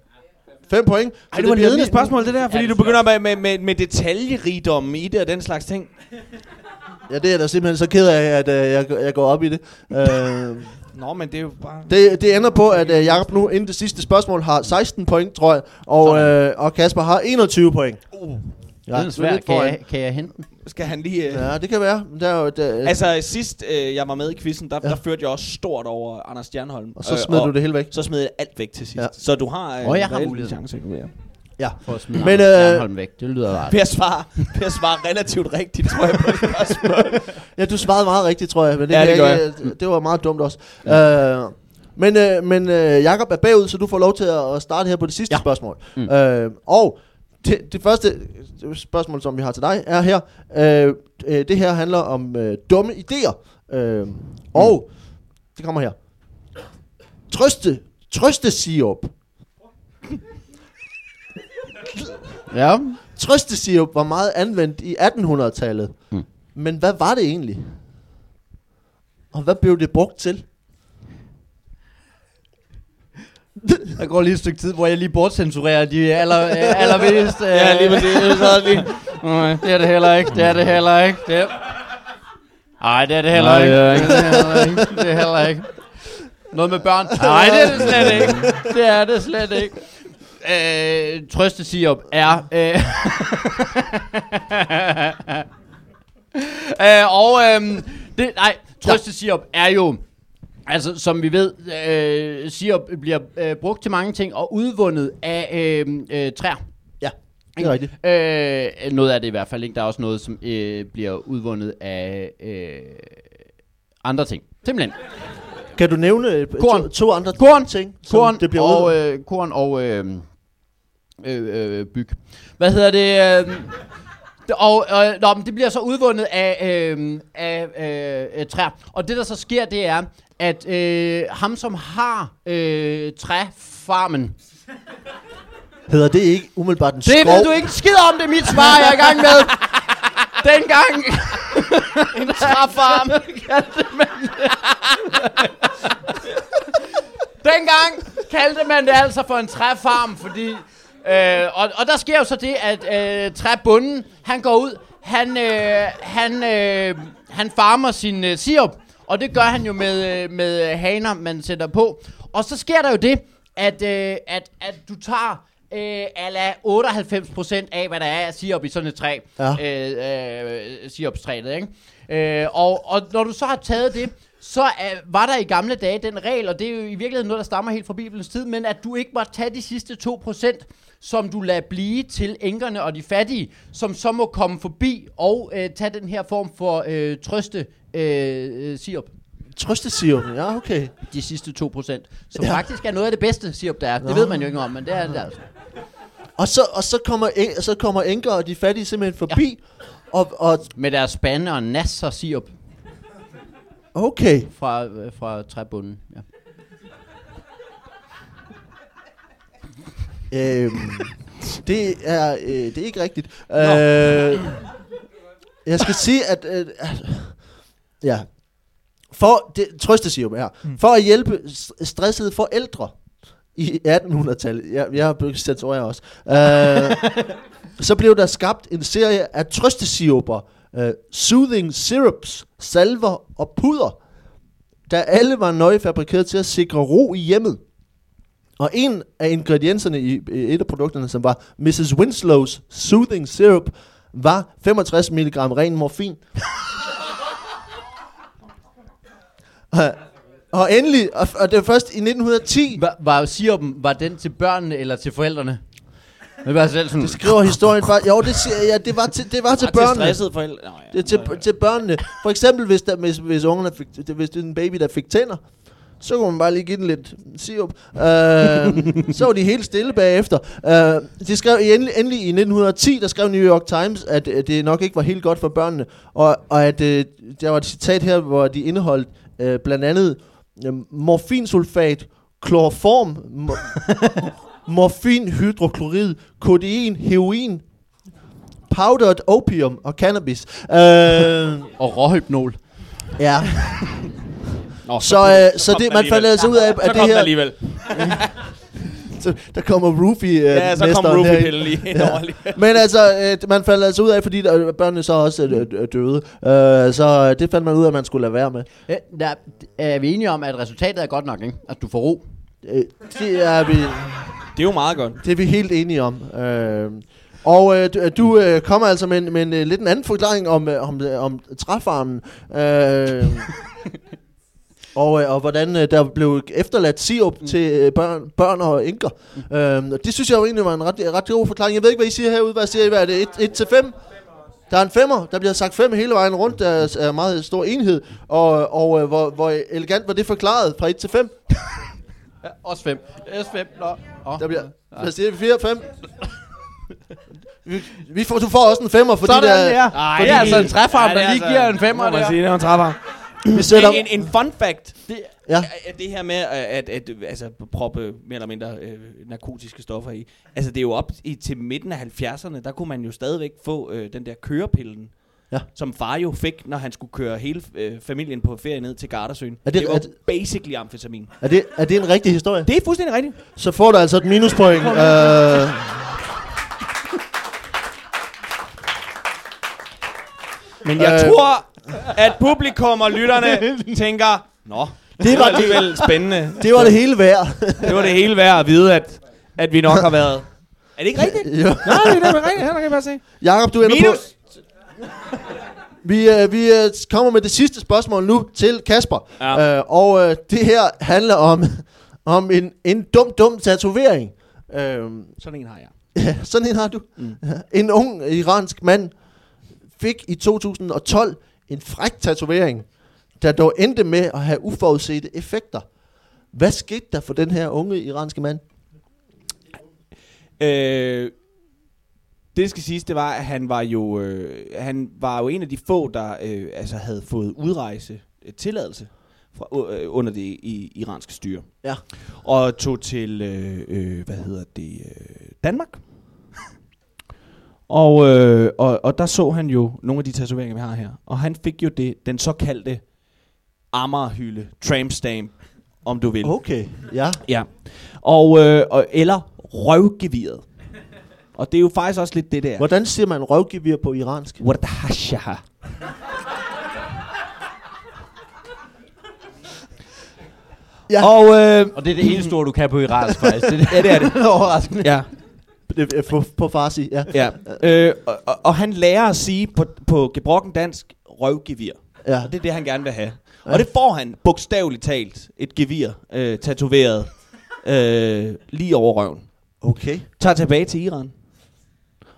Fem point. Så Ej, det var bliver ledende spørgsmål, det der, fordi Ja, du begynder med, med, med, med detaljerigdommen i det og den slags ting. Ja, det er da simpelthen så ked af, at øh, jeg, jeg går op i det. Øh, Nå, men det er jo bare... det, det ender på, at øh, Jacob nu inden det sidste spørgsmål har 16 point, tror jeg. Og, øh, og Kasper har 21 point. Uh, Ja, det er lidt Kan jeg, kan jeg hente den? Skal han lige... Øh... Ja, det kan være. Der er jo, der, Altså, sidst øh, jeg var med i quizzen, der, Ja. der førte jeg også stort over Anders Stjernholm. og så smed du det hele væk. Så smed jeg alt væk til sidst. Ja. Så du har øh, Åh, jeg har muligheden. chance. Ja. Ja. For at smide Men, Men, øh, Jernholm væk. Det lyder rart. Per svarer, per svarer relativt rigtigt, tror jeg, på et spørgsmål. Ja, du svarede meget rigtigt, tror jeg. Men det, Ja, det jeg ikke, det var meget dumt også. Ja. Øh, men øh, men øh, Jakob er bagud, så du får lov til at starte her på det sidste ja. Spørgsmål. Mm. Øh, og det, det første spørgsmål, som vi har til dig, er her. Øh, øh, det her handler om øh, dumme idéer. Øh, og det kommer her. Trøste, trøste sirup. Ja. Trøstesirup var meget anvendt i 1800-tallet. Mm. Mm. Men hvad var det egentlig? Og hvad blev det brugt til? Der går lige et stykke tid, hvor jeg lige bortcensurerer de aller, øh, allervigtigste. Ja, lige præcis. Så lige. Nej, det er det heller ikke. Det er det heller ikke. Det er... Ej, det er det heller Nej, ikke. det er Det er det heller ikke. Det er heller ikke. Noget med børn. Nej, det er det slet ikke. Det er det slet ikke. Øh, trøstesirup er... Øh, øh, og øhm, det, nej, trøstesirup er jo... Altså, som vi ved, øh, sirup bliver øh, brugt til mange ting og udvundet af øh, øh, træer. Ja, det er rigtigt. Øh, noget af det i hvert fald ikke. Der er også noget, som øh, bliver udvundet af øh, andre ting. Simpelthen. Kan du nævne øh, Korn. To, to andre Korn. ting, Korn det bliver og, øh, korn og øh, øh, øh, byg. Hvad hedder det? Øh, og øh, nå, men det bliver så udvundet af, øh, af øh, træer. Og det, der så sker, det er, at øh, ham, som har øh, træfarmen, Hedder det ikke umiddelbart en det skov? ved du ikke skid om, det er mit svar, jeg er i gang med. Dengang... en træfarm. kaldte man det. Dengang kaldte man det altså for en træfarm, fordi... Øh, og, og der sker jo så det, at øh, træbunden, han går ud, han, øh, han, øh, han farmer sin øh, sirup, og det gør han jo med, øh, med haner, man sætter på. Og så sker der jo det, at, øh, at, at du tager øh, ala 98% af, hvad der er af sirup i sådan et træ. Ja. Øh, øh, sirupstræet, ikke? Øh, og, og når du så har taget det, så øh, var der i gamle dage den regel, og det er jo i virkeligheden noget, der stammer helt fra Bibelens tid, men at du ikke må tage de sidste 2%, som du lader blive til enkerne og de fattige, som så må komme forbi og øh, tage den her form for øh, trøste øh, øh, sirup. Trøstesirup, ja, okay. De sidste 2%, som Ja. faktisk er noget af det bedste sirup, der er. Det Nå. ved man jo ikke om, men det er det altså. Og så, og så kommer, en, så kommer enker og de fattige simpelthen forbi, ja. og, og Med deres spande og nasser sirup okay. fra, øh, fra træbunden. Ja. Øhm, det, er, øh, det er ikke rigtigt. Øh, jeg skal sige, at... Øh, at- ja. For, det, trøstesirup her. For at hjælpe stressede forældre i 1800-tallet, jeg, jeg har bygget censurere også, øh, så blev der skabt en serie af trøstesiruper, øh, soothing syrups, salver og puder, der alle var nøje fabrikeret til at sikre ro i hjemmet. Og en af ingredienserne i i et af produkterne, som var Mrs. Winslows Soothing Syrup, var 65 mg ren morfin. og, og endelig, og, og det var først i 1910, Var, var sirupen, var den til børnene eller til forældrene? Det var selv sådan, det skriver historien faktisk, jo, det, siger, ja, det var til, det var til Til børnene. stressede forældre. Nå, ja. Det er til, til børnene. For eksempel, hvis, der, hvis, hvis, ungerne fik, hvis det er en baby, der fik tænder, så kunne man bare lige give den lidt sirup. Uh, så var de helt stille bagefter. Uh, de skrev endelig, endelig i 1910, der skrev New York Times, at uh, det nok ikke var helt godt for børnene. Og, og at uh, der var et citat her, hvor de indeholdt uh, blandt andet uh, morfinsulfat, kloroform, mo- morfinhydroklorid, kodein, heroin, powdered opium og cannabis. Uh, og råhypnol. ja, Nå, så, kom- øh, så kom det, man fandt altså ud af, Så at det her, alligevel. så, der kommer roofie øh, Ja, så kom. Pille lige lige. Men altså, øh, man fandt altså ud af, fordi der, børnene så også øh, døde, øh, så øh, det fandt man ud af, at man skulle lade være med. Ja, der, er vi enige om, at resultatet er godt nok, ikke? At du får ro. Øh, det, er vi, Det er jo meget godt. det er vi helt enige om. Øh, og øh, du, du øh, kommer altså med, en, med en, øh, lidt en anden forklaring om, øh, om, øh, om træfarmen. Øh, og, øh, og hvordan øh, der blev efterladt sirup mm. til øh, børn, børn og enker. Mm. Øh, og det synes jeg jo egentlig var en ret, ret god forklaring. Jeg ved ikke, hvad I siger herude. Hvad siger I? Hvad er det? 1 til 5? Der er en femmer. Der bliver sagt fem hele vejen rundt. Der er, er meget stor enhed. Og, og øh, hvor, hvor elegant var det forklaret fra 1 til 5? Ja, også fem. Også fem. Nå. Oh. Der bliver, hvad siger vi? 4 5? Vi, vi får, du får også en femmer, fordi Sådan der, der. Ej, det er altså en træfarm, Ja, det der er lige altså- giver en femmer må man der. sige, det er en træffer. Vi sætter... En, en, fun fact. Det, Ja. er det her med at, at, at altså, proppe mere eller mindre øh, narkotiske stoffer i. Altså det er jo op i, til midten af 70'erne, der kunne man jo stadigvæk få øh, den der kørepillen. Ja. Som far jo fik, når han skulle køre hele øh, familien på ferie ned til Gardasøen. Er det- det var er det- basically amfetamin. Er det, er det en rigtig historie? Det er fuldstændig rigtigt. Så får du altså et minuspoint. Uh, Men jeg Øh. øh. tror, at publikum og lytterne tænker, Nå, det var alligevel spændende. det var det hele værd. Det var det hele værd at vide, at, at vi nok har været... Er det ikke rigtigt? jo. Nej, det er det rigtigt. Her kan jeg bare se. Jakob, du ender på. Minus. Vi, uh, vi uh, kommer med det sidste spørgsmål nu til Kasper. Ja. Uh, og uh, det her handler om, om en, en dum, dum tatovering. Uh, Sådan en har jeg. Ja, sådan en har du. Mm. En ung iransk mand fik i 2012 en fræk tatovering, der dog endte med at have uforudsete effekter. Hvad skete der for den her unge iranske mand? Øh, det skal siges, det var, at han var jo, øh, han var jo en af de få, der øh, altså havde fået udrejse øh, tilladelse fra, øh, under det i, iranske styre. Ja. Og tog til, øh, øh, hvad hedder det, øh, Danmark. Og, øh, og, og der så han jo nogle af de tatoveringer, vi har her. Og han fik jo det, den såkaldte Amagerhylde, tramp stamp, om du vil. Okay, ja. Ja. Og, øh, og, eller røvgeviret. Og det er jo faktisk også lidt det der. Hvordan siger man røvgevir på iransk? Wadahashaha. Ja. Og, øh, Og det er det eneste ord, du kan på iransk, faktisk. Det, er det. ja, det er det. Overraskende. Ja. Det er på, på farsi, ja. Ja. Øh, og, og, og han lærer at sige på, på gebrokken dansk, røvgevir. ja. Og det er det, han gerne vil have. Ja. Og det får han bogstaveligt talt, et gevir, øh, tatoveret øh, lige over røven. Okay. Tager tilbage til Iran,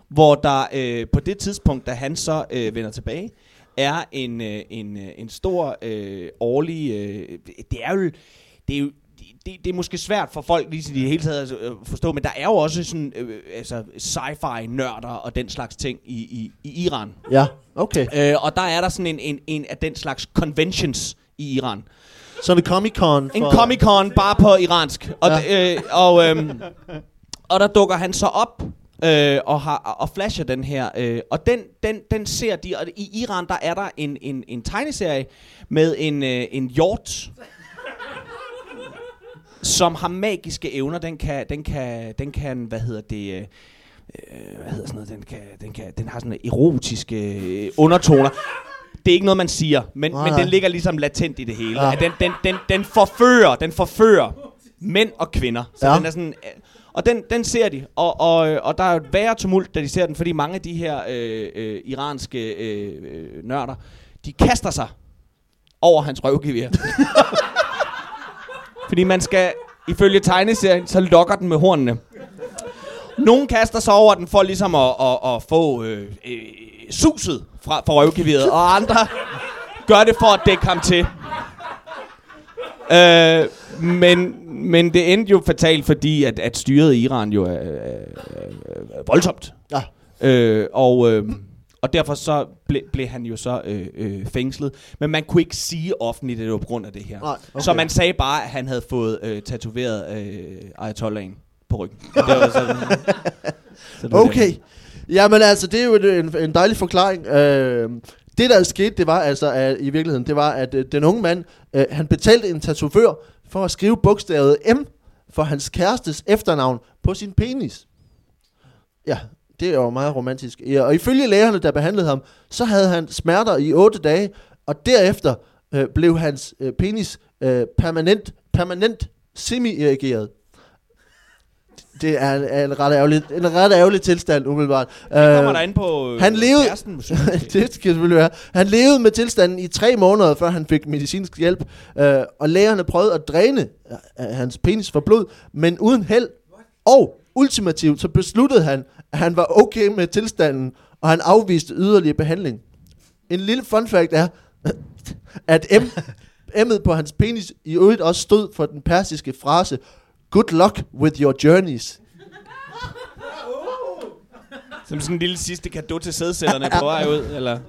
hvor der øh, på det tidspunkt, da han så øh, vender tilbage, er en, øh, en, øh, en stor øh, årlig... Øh, det er jo... Det er jo det, det er måske svært for folk lige til det hele taget at øh, forstå, men der er jo også sådan øh, altså sci-fi nørder og den slags ting i, i, i Iran. Ja, okay. Øh, og der er der sådan en, en, en af den slags conventions i Iran. Så det Comic-Con. En Comic-Con bare på iransk. Og, Ja. øh, og, øhm, og der dukker han så op øh, og, har, og flasher den her. Øh, og den, den, den ser de, og i Iran der er der en, en, en tegneserie med en, øh, en hjort, som har magiske evner. Den kan, den kan, den kan hvad hedder det... Øh, øh, hvad hedder sådan noget, den, kan, den, kan, den har sådan erotiske øh, undertoner. Det er ikke noget, man siger, men, Nej, men den ligger ligesom latent i det hele. Ja. Ja. Den, den, den, den forfører, den forfører mænd og kvinder. Så Ja. den er sådan, øh, og den, den ser de, og, og, og der er jo et værre tumult, da de ser den, fordi mange af de her øh, øh, iranske øh, øh, nørder, de kaster sig over hans røvgevær. fordi man skal, ifølge tegneserien, så lokker den med hornene. Nogen kaster sig over den for ligesom at, at, at få øh, øh, suset fra, fra røvgeværet, og andre gør det for at dække ham til. Øh, men, men det endte jo fatalt, fordi at, at styret i Iran jo er, er, er, er voldsomt. Ja. Øh, og, øh, og derfor så ble, blev han jo så øh, øh, fængslet. Men man kunne ikke sige offentligt, at det var på grund af det her. Nej, okay. Så man sagde bare, at han havde fået øh, tatoveret øh, Ayatollahen på ryggen. Det var sådan, så det var Okay. Jamen altså, det er jo en, en dejlig forklaring. Øh, det der skete, det var altså at, i virkeligheden, det var, at øh, den unge mand, øh, han betalte en tatovør for at skrive bogstavet M for hans kærestes efternavn på sin penis. Ja, det er jo meget romantisk. Ja, og ifølge lægerne, der behandlede ham, så havde han smerter i 8 dage, og derefter øh, blev hans øh, penis øh, permanent, permanent semi-irrigeret. Det er en, er en ret ærgerlig, en ret ærgerlig tilstand, umiddelbart. Det kommer Øh, der ind på øh, han levede- kæresten, det skal selvfølgelig være. Han levede med tilstanden i tre måneder, før han fik medicinsk hjælp, øh, og lægerne prøvede at dræne øh, hans penis for blod, men uden held. Og ultimativt så besluttede han, at han var okay med tilstanden, og han afviste yderligere behandling. En lille fun fact er, at M, M'et på hans penis i øvrigt også stod for den persiske frase, Good luck with your journeys. Som sådan en lille sidste gave til sædsætterne på vej ud. Eller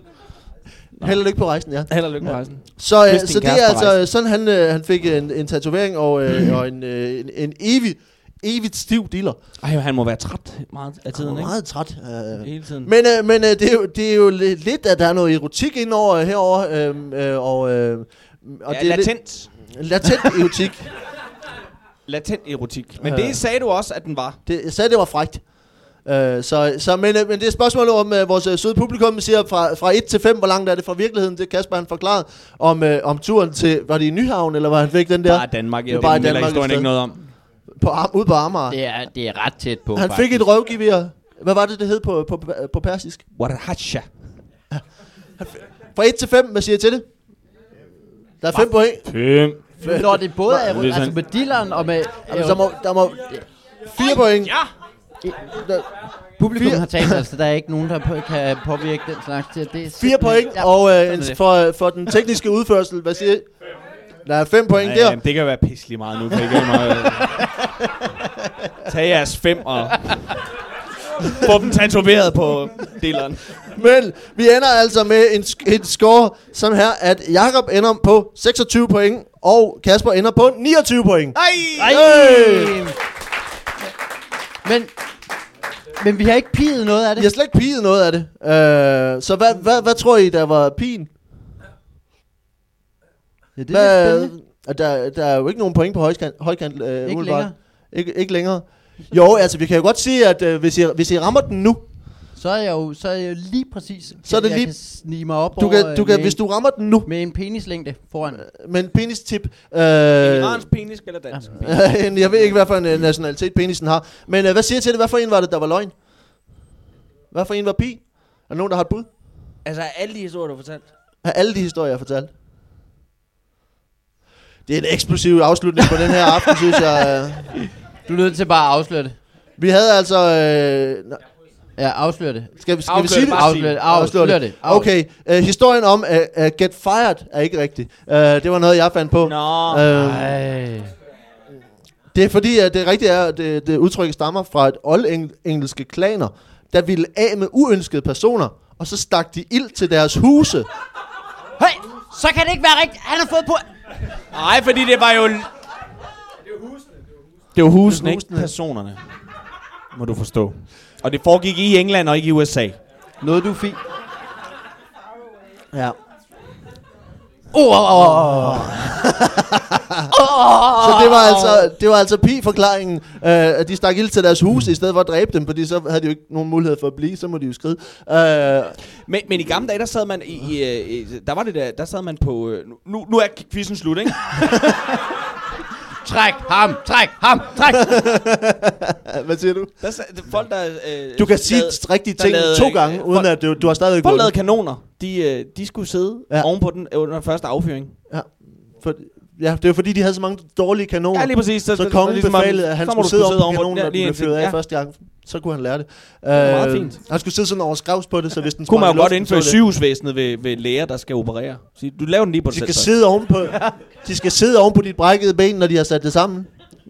Held og lykke på rejsen, ja. held og lykke med rejsen. Så, øh, så det er på altså rejsen. sådan, han, øh, han fik en, en tatovering og, øh, og en, øh, en, en evig, evigt stiv dealer. Ej, han må være træt meget af tiden, Han var ikke? meget træt. Øh. Hele tiden. Men, øh, men øh, det, er jo, det er jo li- lidt, at der er noget erotik indover øh, herover øh, øh, og, øh, og ja, det er latent. Lidt, latent erotik. Latent erotik. Men Øh. det sagde du også, at den var. Det, jeg sagde, det var frægt. Øh, så, så, men, øh, men det er spørgsmålet om øh, vores øh, søde publikum siger fra, fra 1 til 5, hvor langt er det fra virkeligheden? Det Kasper han forklaret om, øh, om turen til, var det i Nyhavn, eller var han fik den der? Bare Danmark. Det er Jeg bare Danmark historien ikke noget om. På, Ar- ude på Amager. Det er, det er ret tæt på, Han faktisk. fik et røvgevir. Hvad var det, det hed på, på, på persisk? Wadahacha. Fra 1 til 5, hvad siger I til det? Der er 5 point. Fem. Når det både er det er altså sådan- med dilleren og med... Jamen, der må, der må 4 point. Ja! Der, Publikum fire- har talt, altså der er ikke nogen, der på, kan påvirke den slags til. Det er 4 point, Ja, og øh, sådan er en, det. for, for den tekniske udførsel, hvad siger I? Der er 5 point der. jamen, det kan være pisselig meget nu. Kan ikke meget, Tag jeres fem og få dem tatoveret på dilleren. Men vi ender altså med en, sk- et score sådan her, at Jakob ender på 26 point, og Kasper ender på 29 point. Ej! Hey! Men, men vi har ikke piget noget af det. Jeg har slet ikke piget noget af det. Øh, så hvad, hvad, hvad tror I, der var pigen? Ja, det er Hvad, spændende. og der, der er jo ikke nogen point på højkant, højkant øh, Ikke længere. Ikke, ikke længere. Jo, altså vi kan jo godt sige, at øh, hvis, I, hvis I rammer den nu, så er jeg jo, så er jeg jo lige præcis... Så er det jeg lige- kan snige mig op Du over, kan, du øh, kan, hvis du rammer den nu, med en penislængde foran. med en penistip, øh, Iransk penis eller dansk penis? jeg ved ikke, hvad for en øh, nationalitet penisen har, men øh, hvad siger jeg til det? Hvad for en var det, der var løgn? Hvad for en var pi? Er der nogen, der har et bud? Altså, alle de historier, du har fortalt. Af alle de historier, jeg har fortalt. Det er en eksplosiv afslutning på den her aften, synes jeg. øh. Du er nødt til bare at afsløre det. Vi havde altså... Øh, nå, Ja, afslør det. skal vi, skal Afslør vi sige det, det? bare Afslør det. Afslør Afslør det. det. Afslør Okay, øh, historien om at uh, Get Fired er ikke rigtig. Uh, det var noget, jeg fandt på. Nå. Øh, Ej. det er fordi, at det rigtige er, at det, det udtryk stammer fra et old-engelske klaner, der ville af med uønskede personer, og så stak de ild til deres huse. Hey, så kan det ikke være rigtigt. Han har fået på... Nej, fordi det var jo... Det var husene. Ikke husene. personerne. Må du forstå. Og det foregik i England og ikke i USA. Noget du fik. Ja. Oh, oh, oh. Så det var altså, det var altså pi-forklaringen, øh, at de stak ild til deres huse, i stedet for at dræbe dem, fordi så havde de jo ikke nogen mulighed for at blive, så må de jo skride. Øh, Men, men i gamle dage, der sad man i, i, øh, i der var det der, der sad man på, øh, nu, nu er quizzen slut, ikke? Træk ham, træk ham, træk. hvad siger du? Der sad, folk, der... Øh, Du kan sige lavede- rigtige der ting lavede- to gange, øh, uden folk- at du, du har stadigvæk Folk lavede kanoner. De, øh, de skulle sidde Ja. ovenpå den øh, under første affyring. Ja, for, ja, det var fordi, de havde så mange dårlige kanoner. Ja, lige præcis. så det- kongen ligesom om- befalede, at han så skulle sidde kunne oven på kanonen, når den lige blev fyret af ja. første gang. Så kunne han lære det. er meget Øh, fint. Han skulle sidde sådan over skravs på det, så hvis den Kunne man jo godt indføre så det- sygehusvæsenet ved, ved læger, der skal operere. Sige, du laver den lige på De dig skal selv. så. sidde oven på, de skal sidde oven på dit brækkede ben, når de har sat det sammen.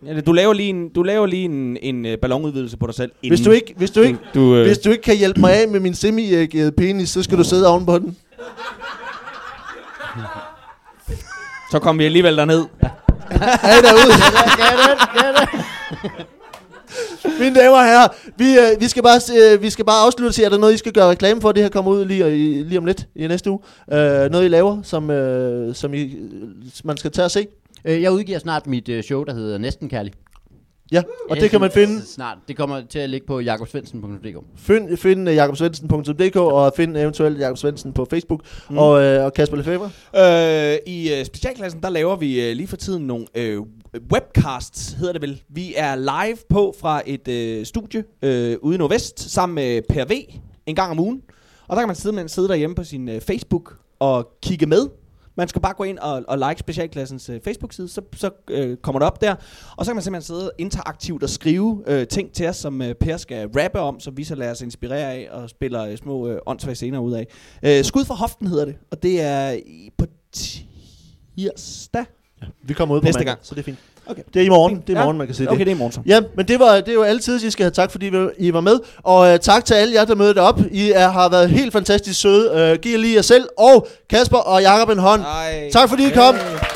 Ja, du laver lige en, du laver lige en, en øh, ballonudvidelse på dig selv. Hvis du ikke, hvis du ikke, du, øh, hvis du ikke kan hjælpe mig af med min semi penis, så skal du sidde oven på den. så kommer vi alligevel derned. Er I derude? Mine damer og herrer, vi, øh, vi, skal bare, øh, vi skal bare afslutte og sige, er der noget, I skal gøre reklame for? Det her kommer ud lige, i- lige om lidt i næste uge. Øh, noget, I laver, som, øh, som I, øh, man skal tage og se. Øh, Jeg udgiver snart mit øh, show, der hedder Næsten Kærlig. Ja, og det kan man finde. Snart. Det kommer til at ligge på jakobsvendsen.dk. Find, find uh, jakobsvendsen.dk og find eventuelt Jakob Svendsen på Facebook. Mm. Og, øh, og Kasper Lefebvre. Øh, I øh, specialklassen, der laver vi øh, lige for tiden nogle øh, webcasts, hedder det vel. Vi er live på fra et øh, studie øh, ude i Nordvest, sammen med Per V, en gang om ugen. Og der kan man sidde, man sidde derhjemme på sin øh, Facebook og kigge med. Man skal bare gå ind og, og like specialklassens øh, Facebook-side, så, så øh, kommer det op der. Og så kan man simpelthen sidde interaktivt og skrive øh, ting til os, som øh, Per skal rappe om, som vi så lader os inspirere af og spiller øh, små øh, åndssvage scener ud af. Øh, Skud for hoften hedder det, og det er i, på tirsdag. Vi kommer ud på Næste mandag, gang. så det er fint. Okay. Det er i morgen, det er i Ja. morgen, man kan sige Okay, det. det er i morgen så. Ja, men det, var, det er jo altid, I skal have tak, fordi I var med. Og uh, tak til alle jer, der mødte op. I er, har været helt fantastisk søde. Uh, giv lige jer selv. Og Kasper og Jakob en hånd. Ej. Tak fordi I kom. Hey.